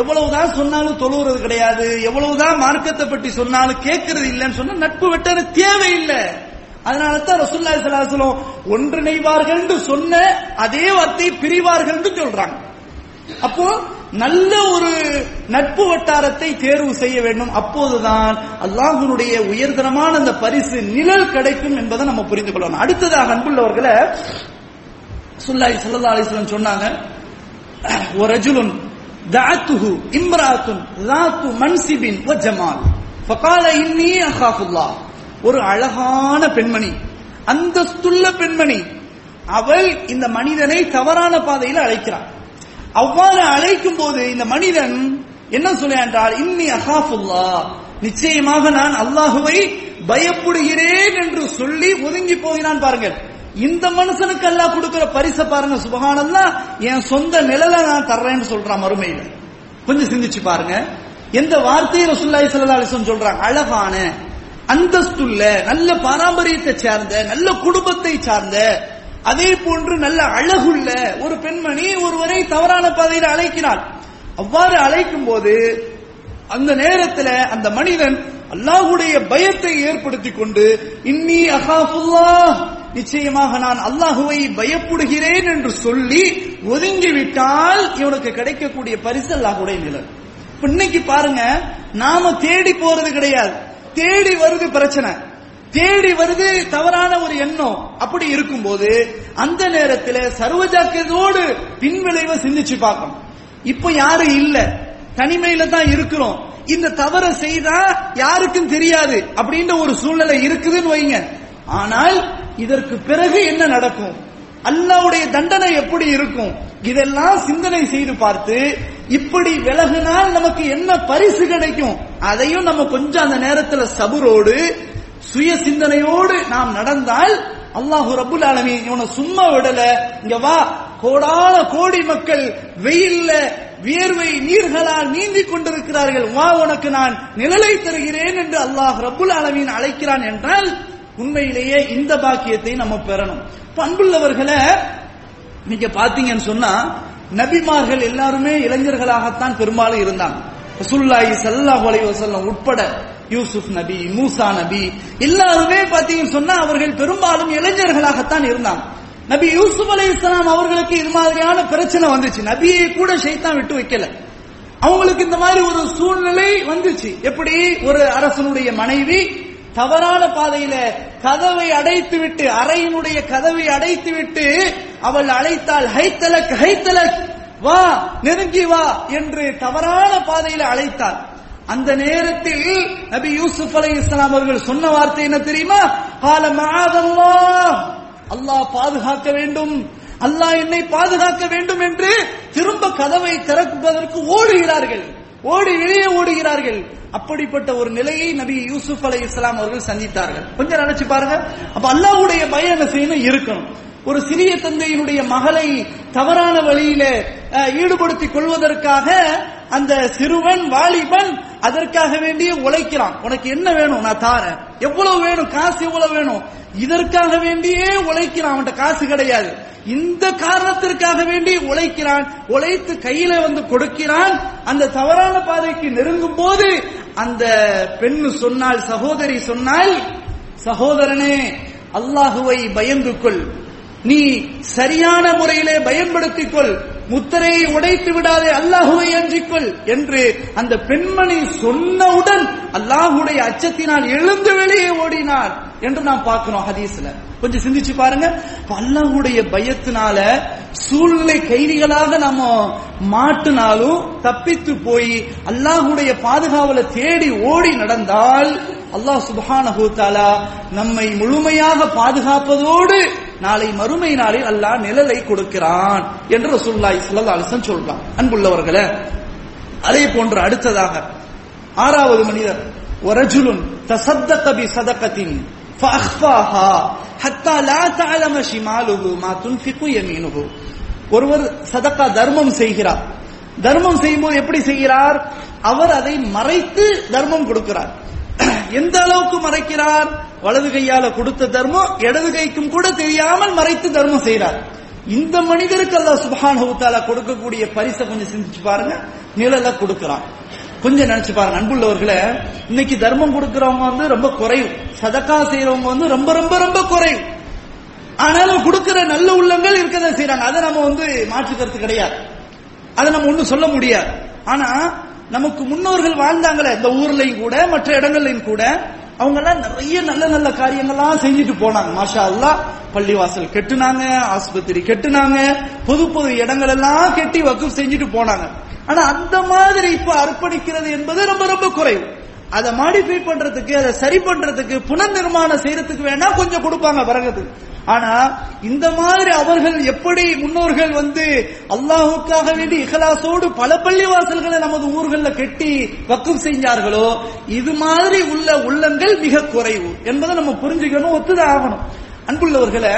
Speaker 1: எவ்வளவுதான் சொன்னாலும் தொழுவுறது கிடையாது. எவ்வளவுதான் மார்க்கத்தை பற்றி சொன்னாலும் கேட்கறது இல்லைன்னு சொன்னா நட்பு வட்டாரம் தேவையில்லை. அதனால தான் ரசூல்லா சலாசலம் ஒன்றிணைவார்கள் சொன்ன அதே வார்த்தை பிரிவார்கள் சொல்றாங்க. அப்போ நல்ல ஒரு நட்பு வட்டாரத்தை தேர்வு செய்ய வேண்டும். அப்போதுதான் அல்லாஹுனுடைய உயர்தரமான அந்த பரிசு நிழல் கிடைக்கும் என்பதை நம்ம புரிந்து கொள்ளணும். அடுத்ததாக அன்புள்ளவர்களை சுல்லாய் சல்லா அலிஸ்லாம் சொன்னாங்க ஒரு ரஜுலுன் தாத்துஹு இம்ராத்துன் தாத்து மன்சிபின் வ ஜமால். ஃபகால இன்னி அஹாஃபுல்லா ஒரு அழகான பெண்மணி அந்தஸ்துள்ள பெண்மணி அவள் இந்த மனிதனை தவறான பாதையில் அழைக்கிறாள். அவ்வாறு அழைக்கும் போது இந்த மனிதன் என்ன சொல்ல என்றால் இன்னி அகாஃபுல்லா. நிச்சயமாக நான் அல்லாஹுவை பயப்படுகிறேன் என்று சொல்லி ஒதுங்கி போகிறான் பாருங்கள். இந்த மனுஷனுக்கு அல்லாஹ் கொடுக்கிற பரிசை பாருங்க சுபகானந்தா என் சொந்த நிழலை நான் தர்றேன்னு சொல்றான் மறுமையில. கொஞ்சம் சிந்திச்சு பாருங்க. எந்த வார்த்தையை ரசுல்லாய் ஸல்லல்லாஹு அலைஹி சொல்றாங்க? அழகான அந்தஸ்துள்ள நல்ல பாரம்பரியத்தை சார்ந்த நல்ல குடும்பத்தை சார்ந்த அதே போன்று நல்ல அழகுள்ள ஒரு பெண்மணி ஒருவரை தவறான பாதையில் அழைக்கிறாள். அவ்வாறு அழைக்கும் போது அந்த நேரத்தில் அந்த மனிதன் அல்லாஹுடைய பயத்தை ஏற்படுத்திக் கொண்டு இன்னி அகாஃபுல்லா நிச்சயமாக நான் அல்லாஹுவை பயப்படுகிறேன் என்று சொல்லி ஒதுங்கி விட்டால் இவனுக்கு கிடைக்கக்கூடிய பரிசு அல்லாஹுடைய நிலை இன்னைக்கு பாருங்க நாம தேடி போறது கிடையாது. தேடி வருது பிரச்சனை. தேடி வருது தவறான ஒரு எண்ணம். அப்படி இருக்கும்போது அந்த நேரத்தில் சர்வஜாக்கியதோடு பின்விளைவை சிந்திச்சு பார்க்கணும். இப்ப யாரும் இல்ல. தனிமையில தான் இருக்கிறோம். இந்த தவறை செய்தா யாருக்கும் தெரியாது அப்படின்ற ஒரு சூழ்நிலை இருக்குதுன்னு வைங்க. ஆனால் இதற்கு பிறகு என்ன நடக்கும்? அல்லாவுடைய தண்டனை எப்படி இருக்கும்? இதெல்லாம் சிந்தனை செய்து பார்த்து இப்படி விலகினால் நமக்கு என்ன பரிசு கிடைக்கும்? அதையும் நம்ம கொஞ்சம் அந்த நேரத்துல சபுரோடு சுய சிந்தனையோடு நாம் நடந்தால் அல்லாஹு ரபுல் ஆலமி இவனை சும்மா விடல. இங்க வா. கோடான கோடி மக்கள் வெயில்ல வியர்வை நீர்களால் நீந்திக் கொண்டிருக்கிறார்கள். வா உனக்கு நான் நிழலை தருகிறேன் என்று அல்லாஹ் ரபுல் ஆலமீன் அழைக்கிறான் என்றால் உண்மையிலேயே இந்த பாக்கியத்தை நம்ம பெறணும். பண்புள்ளவர்களை நீங்க பாத்தீங்கன்னு சொன்னா நபிமார்கள் எல்லாருமே இளைஞர்களாகத்தான் பெரும்பாலும் இருந்தாங்க. ரசூலுல்லாஹி ஸல்லல்லாஹு அலைஹி வஸல்லம் உட்பட யூசுப் நபி மூசா நபி எல்லாருமே பாத்தீங்கன்னு சொன்னா அவர்கள் பெரும்பாலும் இளைஞர்களாகத்தான் இருந்தாங்க. நபி யூசுப் அலி இஸ்லாம் அவர்களுக்கு இது மாதிரியான பிரச்சனை வந்துச்சு. நபியை கூட ஷைத்தான் விட்டு வைக்கல. அவங்களுக்கு இந்த மாதிரி ஒரு சூழ்நிலை வந்துச்சு. எப்படி? ஒரு அரசனுடைய மனைவி தவறான பாதையில கதவை அடைத்து விட்டு அறையினுடைய கதவை அடைத்து விட்டு அவள் அழைத்தால் ஹைத்தலக் ஹைத்தலக்! வா நெருங்கி வா என்று தவறான பாதையில அழைத்தார். அந்த நேரத்தில் நபி யூசுப் அலை இஸ்லாம் அவர்கள் சொன்ன வார்த்தை என்ன தெரியுமா? கால மாதம்மா அல்லாஹ் பாதுகாக்க வேண்டும். அல்லாஹ் என்னை பாதுகாக்க வேண்டும் என்று திரும்ப கதவை திறப்பதற்கு ஓடுகிறார்கள். ஓடி வெளியே ஓடுகிறார்கள். அப்படிப்பட்ட ஒரு நிலையை நபி யூசுப் அலை இஸ்லாம் அவர்கள் சந்தித்தார்கள். கொஞ்சம் நினைச்சு பாருங்க. அப்ப அல்லாஹ்வுடைய பயம் என்ன செய்யணும்? இருக்கணும். ஒரு சிறிய தந்தையினுடைய மகளை தவறான வழியில ஈடுபடுத்திக் கொள்வதற்காக அந்த சிறுவன் வாலிபன் அதற்காக வேண்டிய உழைக்கிறான். உனக்கு என்ன வேணும்? நான் தாரேன். எவ்வளவு வேணும்? காசு எவ்வளவு வேணும்? இதற்காக வேண்டியே உழைக்கிறான். அவன்கிட்ட காசு கிடையாது. இந்த காரணத்திற்காக வேண்டி உழைக்கிறான். உழைத்து கையில வந்து கொடுக்கிறான். அந்த தவறான பாதைக்கு நெருங்கும் போது அந்த பெண் சொன்னால் சகோதரி சொன்னால் சகோதரனே அல்லாஹுவை பயந்து கொள். நீ சரியான முறையிலே பயன்படுத்திக் கொள் முத்திரையை உடைத்து விடாதே அல்லாஹுவை அஞ்சிக்கொள் என்று அந்த பெண்மணி சொன்னவுடன் அல்லாஹுடைய அச்சத்தினால் எழுந்து வெளியே ஓடினார் என்று நாம் பார்க்கிறோம் ஹதீஸ்ல. கொஞ்சம் சிந்திச்சு பாருங்க. அப்ப அல்லாஹுடைய பயத்தினால சூழ்நிலை கைதிகளாக நாம மாட்டினாலும் தப்பித்து போய் அல்லாஹுடைய பாதுகாவலை தேடி ஓடி நடந்தால் அல்லாஹ் சுபஹான தஆலா நம்மை முழுமையாக பாதுகாப்பதோடு நாளை மறுமை நாளில் அல்லாஹ் நிழலை கொடுக்கிறான் என்று ரசூல்லாய் ஸல்லல்லாஹு அலைஹி சொல்றான். அன்புள்ளவர்களே அதே போன்று அடுத்ததாக ஆறாவது மனிதர் ஒரஜுலுன் தசத்த கபி சதகத்தின் ஒருவர் சதக்கா தர்மம் செய்கிறார். தர்மம் செய்யும்போது எப்படி செய்கிறார்? அவர் அதை மறைத்து தர்மம் கொடுக்கிறார். எந்த அளவுக்கு மறைக்கிறார்? வலது கையால கொடுத்த தர்மம் இடது கைக்கும் கூட தெரியாமல் மறைத்து தர்மம் செய்கிறார். இந்த மனிதருக்கு அல்லா சுபான் கொடுக்கக்கூடிய பரிசை கொஞ்சம் சிந்திச்சு பாருங்க. நிழலை கொடுக்கிறான். கொஞ்சம் நினைச்சு பாருங்க அன்புள்ளவர்களை இன்னைக்கு தர்மம் கொடுக்கறவங்க வந்து ரொம்ப குறையும் சதக்கா செய்யறவங்க வந்து ரொம்ப ரொம்ப ரொம்ப குறையும் ஆனாலும் கொடுக்கிற நல்ல உள்ளங்கள் இருக்கதான் செய்யறாங்க அதை நம்ம வந்து மாற்றுக்கிறது கிடையாது. அதை நம்ம ஒண்ணும் சொல்ல முடியாது. ஆனா நமக்கு முன்னோர்கள் வாழ்ந்தாங்களே இந்த ஊர்லயும் கூட மற்ற இடங்கள்லயும் கூட அவங்க எல்லாம் நிறைய நல்ல நல்ல காரியங்கள்லாம் செஞ்சுட்டு போனாங்க. மாஷா அல்லாஹ் பள்ளிவாசல் கெட்டுனாங்க ஆஸ்பத்திரி கெட்டுனாங்க புது புது இடங்கள் எல்லாம் கெட்டி வக்கு செஞ்சுட்டு போனாங்க. ஆனா அந்த மாதிரி இப்ப அர்ப்பணிக்கிறது என்பது ரொம்ப ரொம்ப குறைவு. அதை மாடிஃபை பண்றதுக்கு அதை சரி பண்றதுக்கு புனர்நிர்மாணம் செய்யறதுக்கு வேணா கொஞ்சம் கொடுப்பாங்க பரகத்துக்கு ஆனா இந்த மாதிரி அவர்கள் எப்படி முன்னோர்கள் வந்து அல்லாஹுக்காக வேண்டி இஹலாசோடு பல பள்ளிவாசல்களை நமது ஊர்களில் கெட்டி பக்கம் செஞ்சார்களோ இது மாதிரி உள்ள உள்ளங்கள் மிக குறைவு என்பதை நம்ம புரிஞ்சுக்கணும் ஒத்துதான் ஆகணும். அன்புள்ளவர்களை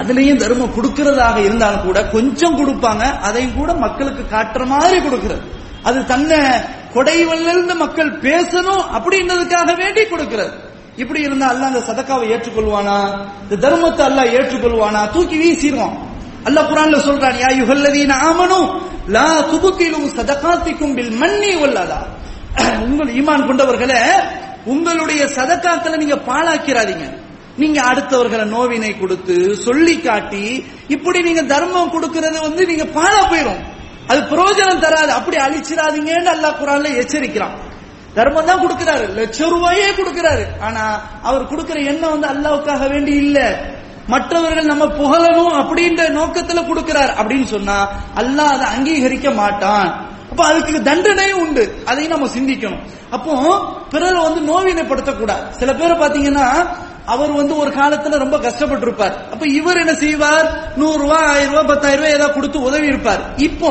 Speaker 1: அதுலயும் தர்மம் கொடுக்கிறதாக இருந்தாலும் கூட கொஞ்சம் கொடுப்பாங்க அதையும் கூட மக்களுக்கு காட்டுற மாதிரி கொடுக்கிறது. அது தன்னை கொடைவல்லிருந்து மக்கள் பேசணும் அப்படின்றதுக்காக வேண்டி கொடுக்கிறது. இப்படி இருந்தா அல்ல அந்த சதக்காவை ஏற்றுக்கொள்வானா? இந்த தர்மத்தை அல்லாஹ் ஏற்றுக்கொள்வானா? தூக்கி வீசிடுவான். அல்ல குரான்ல சொல்றான் யா யுகல்லதீன ஆமனும் லா துபுத்திலு சதகாத்திக்கும் பில் மன்னி வல்லதா. உங்கள் ஈமான் கொண்டவர்களே உங்களுடைய சதக்காத்துல நீங்க பாழாக்கிறாதீங்க. நீங்க அடுத்தவர்களை நோவினை கொடுத்து சொல்லி காட்டி இப்படி நீங்க தர்மம் கொடுக்கறது வந்து நீங்க பாழா போயிடும் அது பிரயோஜனம் தராது. அப்படி அழிச்சிடாதீங்கன்னு அல்லாஹ் குரான்ல எச்சரிக்கிறான். தர்மம் தான் கொடுக்கிறாரு. லட்ச ரூபாயே கொடுக்கிறாரு. ஆனா அவர் கொடுக்கிற எண்ணம் வந்து அல்லாவுக்காக வேண்டி இல்ல. மற்றவர்கள் நம்ம புகழணும் அப்படின்ற நோக்கத்துல கொடுக்கிறார் அப்படின்னு சொன்னா அல்லாஹ் அதை அங்கீகரிக்க மாட்டான். அப்ப அதுக்கு தண்டனையும் உண்டு. அதையும் நம்ம சிந்திக்கணும். அப்போ பிறரை வந்து நோவினைப்படுத்தக்கூடாது. சில பேரை பாத்தீங்கன்னா அவர் வந்து ஒரு காலத்துல ரொம்ப கஷ்டப்பட்டு இருப்பார் அப்ப இவர் என்ன செய்வார்? நூறு ரூபாய் ஆயிரம் ரூபாய் பத்தாயிரம் ரூபாய் ஏதாவது கொடுத்து உதவி இருப்பார். இப்போ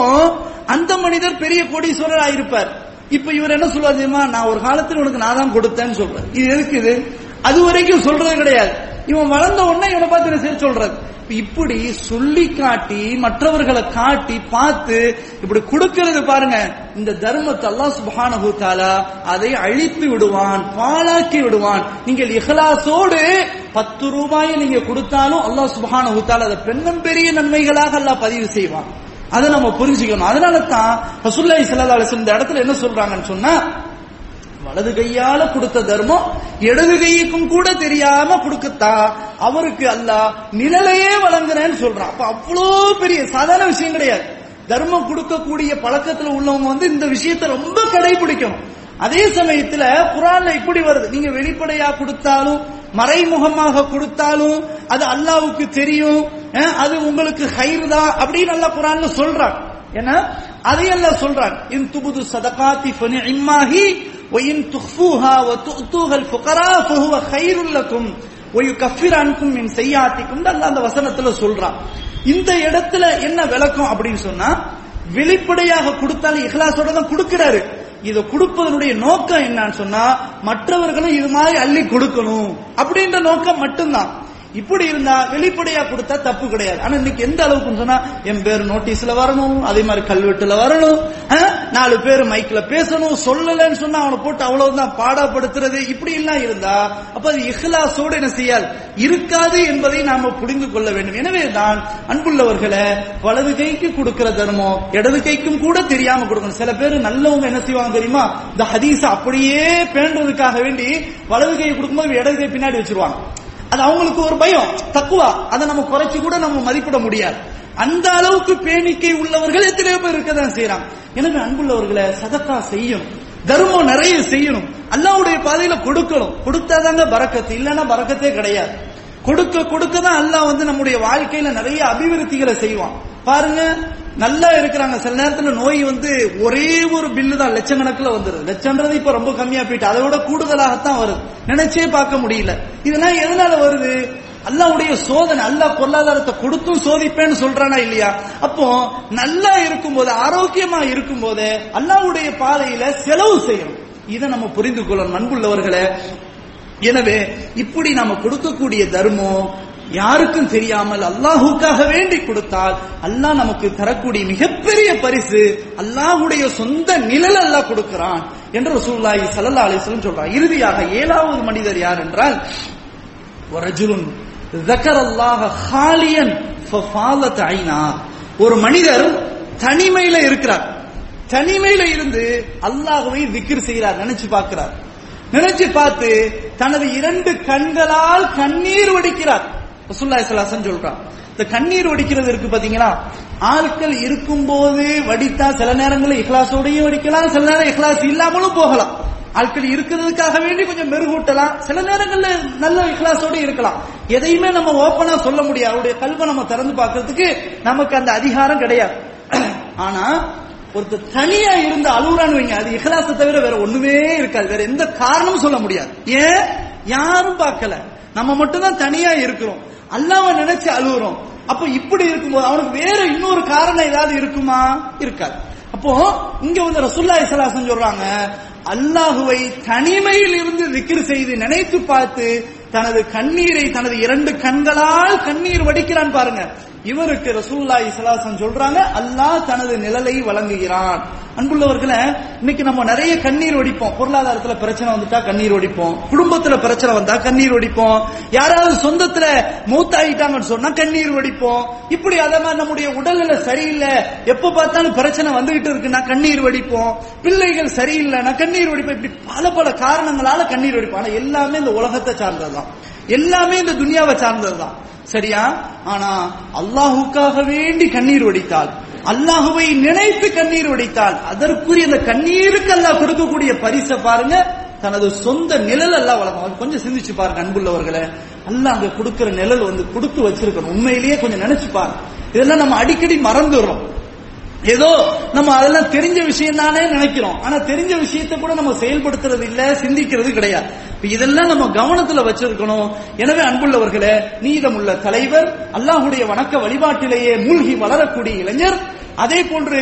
Speaker 1: அந்த மனிதர் பெரிய கோடீஸ்வரர் ஆயிருப்பார் இப்ப இவர் என்ன சொல்லுவார் தெரியுமா? நான் ஒரு காலத்துல உனக்கு நான் தான் கொடுத்தேன்னு சொல்றேன் இது எதுக்கு இது? அது வரைக்கும் சொல்றது கிடையாது. இவன் வளர்ந்த உடனே இவனை பார்த்து சரி சொல்றது? இப்படி சொல்லி காட்டி மற்றவர்களை காட்டி பார்த்து இப்படி கொடுக்கிறது பாருங்க. இந்த தர்மத்தை அல்லாஹ் சுப்ஹானஹு தஆலா அதை அழித்து விடுவான் பாழாக்கி விடுவான். நீங்கள் இஹலாசோடு பத்து ரூபாயை நீங்க கொடுத்தாலும் அல்லாஹ் சுப்ஹானஹு ஹூத்தால அதை பெண்ணும் பெரிய நன்மைகளாக அல்லாஹ் பதிவு செய்வான். அதை நம்ம புரிஞ்சுக்கணும். அதனால தான் ரசூலுல்லாஹி ஸல்லல்லாஹு இந்த இடத்துல என்ன சொல்றாங்கன்னு சொன்னா வலது கையால கொடுத்த தர்மம் இடது கைக்கும் கூட தெரியாம கொடுக்கத்தா. அவருக்கு அல்லாஹ் நிழலையே வழங்குறேன்னு சொல்றான். அப்ப அவ்வளோ பெரிய சாதாரண விஷயம் கிடையாது. தர்மம் கொடுக்கக்கூடிய பழக்கத்துல உள்ளவங்க வந்து இந்த விஷயத்தை ரொம்ப கடைபிடிக்கணும். அதே சமயத்துல குரான்ல இப்படி வருது. நீங்க வெளிப்படையா கொடுத்தாலும் மறைமுகமாக கொடுத்தாலும் அது அல்லாவுக்கு தெரியும். அது உங்களுக்கு ஹைர் தான் அப்படின்னு நல்லா குரான்ல சொல்றான். ஏன்னா அதையெல்லாம் சொல்றான். இன் துபுது சதகாத்தி இம்மாஹி وإن تخفوها وتؤتوها الفقراء فهو خير لكم ويكفر عنكم من سيئاتكم அல்லாஹ் அந்த வசனத்துல சொல்றான் இந்த இடத்துல என்ன விளக்கம் அப்படின்னு சொன்னா வெளிப்படையாக கொடுத்தாலும் இஹ்லாஸோட தான் கொடுக்கிறாரு இதை கொடுப்பதனுடைய நோக்கம் என்னன்னு சொன்னா மற்றவர்களும் இது மாதிரி அள்ளி கொடுக்கணும் அப்படின்ற நோக்கம் மட்டும்தான் இப்படி இருந்தா வெளிப்படையா கொடுத்தா தப்பு கிடையாது. ஆனா இன்னைக்கு எந்த அளவுக்குன்னு சொன்னா என் பேர் நோட்டீஸ்ல வரணும் அதே மாதிரி கல்வெட்டுல வரணும் நாலு பேர் மைக்ல பேசணும் சொல்லலன்னு சொன்னா அவனை போட்டு அவ்வளவுதான் பாடப்படுத்துறது. இப்படி எல்லாம் இருந்தா அப்ப அது இஹ்லாசோடு என்ன செய்யாது? இருக்காது என்பதை நாம புரிந்து கொள்ள வேண்டும். எனவே தான் அன்புள்ளவர்களை வலது கைக்கு கொடுக்கிற தர்மம் இடது கைக்கும் கூட தெரியாம கொடுக்கணும். சில பேர் நல்லவங்க என்ன செய்வாங்க தெரியுமா? இந்த ஹதீஸ் அப்படியே பேண்டதுக்காக வேண்டி வலது கை கொடுக்கும்போது இடது கை பின்னாடி வச்சிருவாங்க. அது அவங்களுக்கு ஒரு பயம் தக்குவா. அதை நம்ம குறைச்சு கூட நம்ம மதிப்பிட முடியாது. அந்த அளவுக்கு பேணிக்கை உள்ளவர்கள் எத்தனையோ பேர் இருக்கதான் செய்யறாங்க எனவே அன்புள்ளவர்களை சதக்கா செய்யணும். தர்மம் நிறைய செய்யணும். அல்லாவுடைய பாதையில கொடுக்கணும். கொடுத்தாதாங்க பறக்கத்து. இல்லைன்னா பறக்கத்தே கிடையாது. கொடுக்க கொடுக்க தான் அல்லாஹ் வந்து நம்முடைய வாழ்க்கையில நிறைய அபிவிருத்திகளை செய்வான். பாருங்க நல்லா இருக்கிறாங்க. சில நேரத்துல நோய் வந்து ஒரே ஒரு பில்லு தான் லட்சக்கணக்கில் வந்துருது. லட்சம்ன்றது இப்ப ரொம்ப கம்மியா போயிட்டு அதை விட கூடுதலாகத்தான் வருது. நினைச்சே பார்க்க முடியல. இதெல்லாம் எதனால வருது? அல்லாவுடைய சோதனை அல்லா பொருளாதாரத்தை கொடுத்தும் சோதிப்பேன்னு சொல்றானா இல்லையா? அப்போ நல்லா இருக்கும் போது ஆரோக்கியமா இருக்கும்போது அல்லாவுடைய பாதையில செலவு செய்யணும். இதை நம்ம புரிந்து கொள்ளணும் அன்புள்ளவர்களை. எனவே இப்படி நாம கொடுக்கக்கூடிய தர்மம் யாருக்கும் தெரியாமல் அல்லாஹுக்காக வேண்டி கொடுத்தால் அல்லாஹ் நமக்கு தரக்கூடிய மிகப்பெரிய பரிசு அல்லாஹுடைய சொந்த நிழல் அல்லாஹ் கொடுக்கிறான் என்று ரசூல்லாஹி சல்லா அலிஸ்லம் சொல்றான் இறுதியாக ஏழாவது மனிதர் யார் என்றால் ரஜுலுன் ஒரு மனிதர் தனிமையில இருக்கிறார். தனிமையில இருந்து அல்லாஹுவை திக்ர் செய்கிறார் நினைச்சு பார்க்கிறார். நினைச்சு பார்த்து தனது இரண்டு கண்களால் கண்ணீர் வடிக்கிறார். ரசூலுல்லாஹி ஸல்லல்லாஹு சொல்றான். இந்த கண்ணீர் வடிக்கிறது இருக்கு பாத்தீங்களா? ஆட்கள் இருக்கும்போது வடித்தா சில நேரங்களில் இஹ்லாசோடையும் வடிக்கலாம் சில நேரம் இஹ்லாஸ் இல்லாமலும் போகலாம். ஆட்கள் இருக்கிறதுக்காக வேண்டி கொஞ்சம் மெருகூட்டலாம் சில நேரங்கள்ல நல்ல இஹ்லாஸோட இருக்கலாம். எதையுமே நம்ம ஓப்பனா சொல்ல முடியாது. அவருடைய கல்வை நம்ம திறந்து பார்க்கறதுக்கு நமக்கு அந்த அதிகாரம் கிடையாது. ஆனா ஒருத்தர் தனியா இருந்து அழுகுறான்னு வைங்க. அது இஹ்லாசை தவிர வேற ஒண்ணுமே இருக்காது. வேற எந்த காரணமும் சொல்ல முடியாது. ஏன்? யாரும் பார்க்கல. நம்ம மட்டும் தான் தனியா இருக்கிறோம். அல்லாம நினைச்சு அழுகுறோம். அப்ப இப்படி இருக்கும்போது அவனுக்கு வேற இன்னொரு காரணம் ஏதாவது இருக்குமா? இருக்காது. அப்போ இங்க வந்து ரசுல்லா இசலாசன் சொல்றாங்க அல்லாஹுவை தனிமையில் இருந்து திக்ர் செய்து நினைத்து பார்த்து தனது கண்ணீரை தனது இரண்டு கண்களால் கண்ணீர் வடிக்கிறான் பாருங்க. இவருக்கு ரசூல்லா இஸ்லாசன் சொல்றாங்க அல்லாஹ் தனது நிழலை வழங்குகிறான். அன்புள்ளவர்களை இன்னைக்கு நம்ம நிறைய கண்ணீர் ஒடிப்போம். பொருளாதாரத்துல பிரச்சனை வந்துட்டா கண்ணீர் ஒடிப்போம். குடும்பத்துல பிரச்சனை வந்தா கண்ணீர் ஒடிப்போம். யாராவது சொந்தத்துல மூத்தாயிட்டாங்கன்னு சொன்னா கண்ணீர் வடிப்போம் இப்படி அதே மாதிரி நம்முடைய உடல்நிலை சரியில்லை. எப்ப பார்த்தாலும் பிரச்சனை வந்துகிட்டு இருக்குன்னா கண்ணீர் வடிப்போம் பிள்ளைகள் சரியில்லைன்னா கண்ணீர் வடிப்போம் இப்படி பல பல காரணங்களால கண்ணீர் வடிப்போம் ஆனா எல்லாமே இந்த உலகத்தை சார்ந்ததுதான். எல்லாமே இந்த துனியாவை சார்ந்ததுதான். சரியா? ஆனா அல்லாஹுக்காக வேண்டி கண்ணீர் வடித்தால் அல்லாஹுவை நினைத்து கண்ணீர் வடித்தால் அதற்குரிய அந்த கண்ணீருக்கு அல்லாஹ் கொடுக்கக்கூடிய பரிசை பாருங்க தனது சொந்த நிழல் அல்லாஹ் வளர்ப்பாங்க கொஞ்சம் சிந்திச்சு பாருங்க அன்புள்ளவர்களை. அல்லாஹ் அங்க கொடுக்கிற நிழல் வந்து கொடுத்து வச்சிருக்கணும். உண்மையிலேயே கொஞ்சம் நினைச்சு பாருங்க. இதெல்லாம் நம்ம அடிக்கடி மறந்துடுறோம். ஏதோ நம்ம அதெல்லாம் தெரிஞ்ச விஷயம் தானே நினைக்கிறோம். ஆனா தெரிஞ்ச விஷயத்தை கூட நம்ம செயல்படுத்துறது இல்ல சிந்திக்கிறது கிடையாது. இதெல்லாம் நம்ம கவனத்துல வச்சிருக்கணும். எனவே அன்புள்ளவர்களே நீதமுள்ள தலைவர் அல்லாஹுடைய வணக்க வழிபாட்டிலேயே மூழ்கி வளரக்கூடிய இளைஞர் அதே போன்று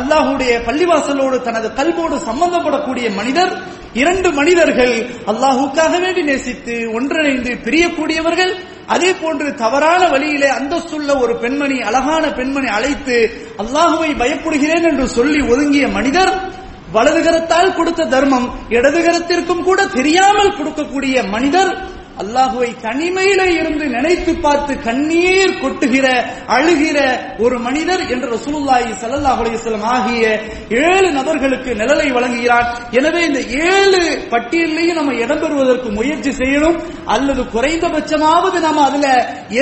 Speaker 1: அல்லாஹுடைய பள்ளிவாசலோடு தனது கல்வோடு சம்பந்தப்படக்கூடிய மனிதர் இரண்டு மனிதர்கள் அல்லாஹுக்காக வேண்டி நேசித்து ஒன்றிணைந்து பிரியக்கூடியவர்கள் அதே போன்று தவறான வழியிலே அந்தஸ்துள்ள ஒரு பெண்மணி அழகான பெண்மணி அழைத்து அல்லாஹுவை பயப்படுகிறேன் என்று சொல்லி ஒதுங்கிய மனிதர் வலதுகரத்தால் கொடுத்த தர்மம் இடதுகரத்திற்கும் கூட தெரியாமல் கொடுக்கக்கூடிய மனிதர் அல்லாஹுவை தனிமையில இருந்து நினைத்து பார்த்து கண்ணீர் கொட்டுகிற அழுகிற ஒரு மனிதர் என்று ரசூலுல்லாஹி ஸல்லல்லாஹு அலைஹி வஸல்லம் ஆகிய ஏழு நபர்களுக்கு நிழலை வழங்குகிறார். எனவே இந்த ஏழு பட்டியலையும் நம்ம இடம்பெறுவதற்கு முயற்சி செய்யணும். அல்லது குறைந்தபட்சமாவது நம்ம அதுல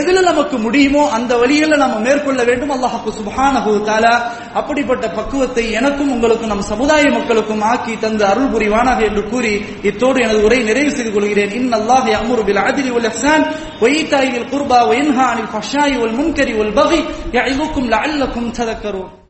Speaker 1: எதுல நமக்கு முடியுமோ அந்த வழியில நம்ம மேற்கொள்ள வேண்டும். அல்லாஹு சுப்ஹானஹு தஆலா அப்படிப்பட்ட பக்குவத்தை எனக்கும் உங்களுக்கும் நம் சமுதாய மக்களுக்கும் ஆக்கி தந்து அருள் புரிவானாக என்று கூறி இத்தோடு எனது உரை நிறைவு செய்து கொள்கிறேன். இன்னல்லாஹ் بالعدل والإحسان وإيتاء ذي القربى وينهى عن الفحشاء والمنكر والبغي يعظكم لعلكم تذكرون.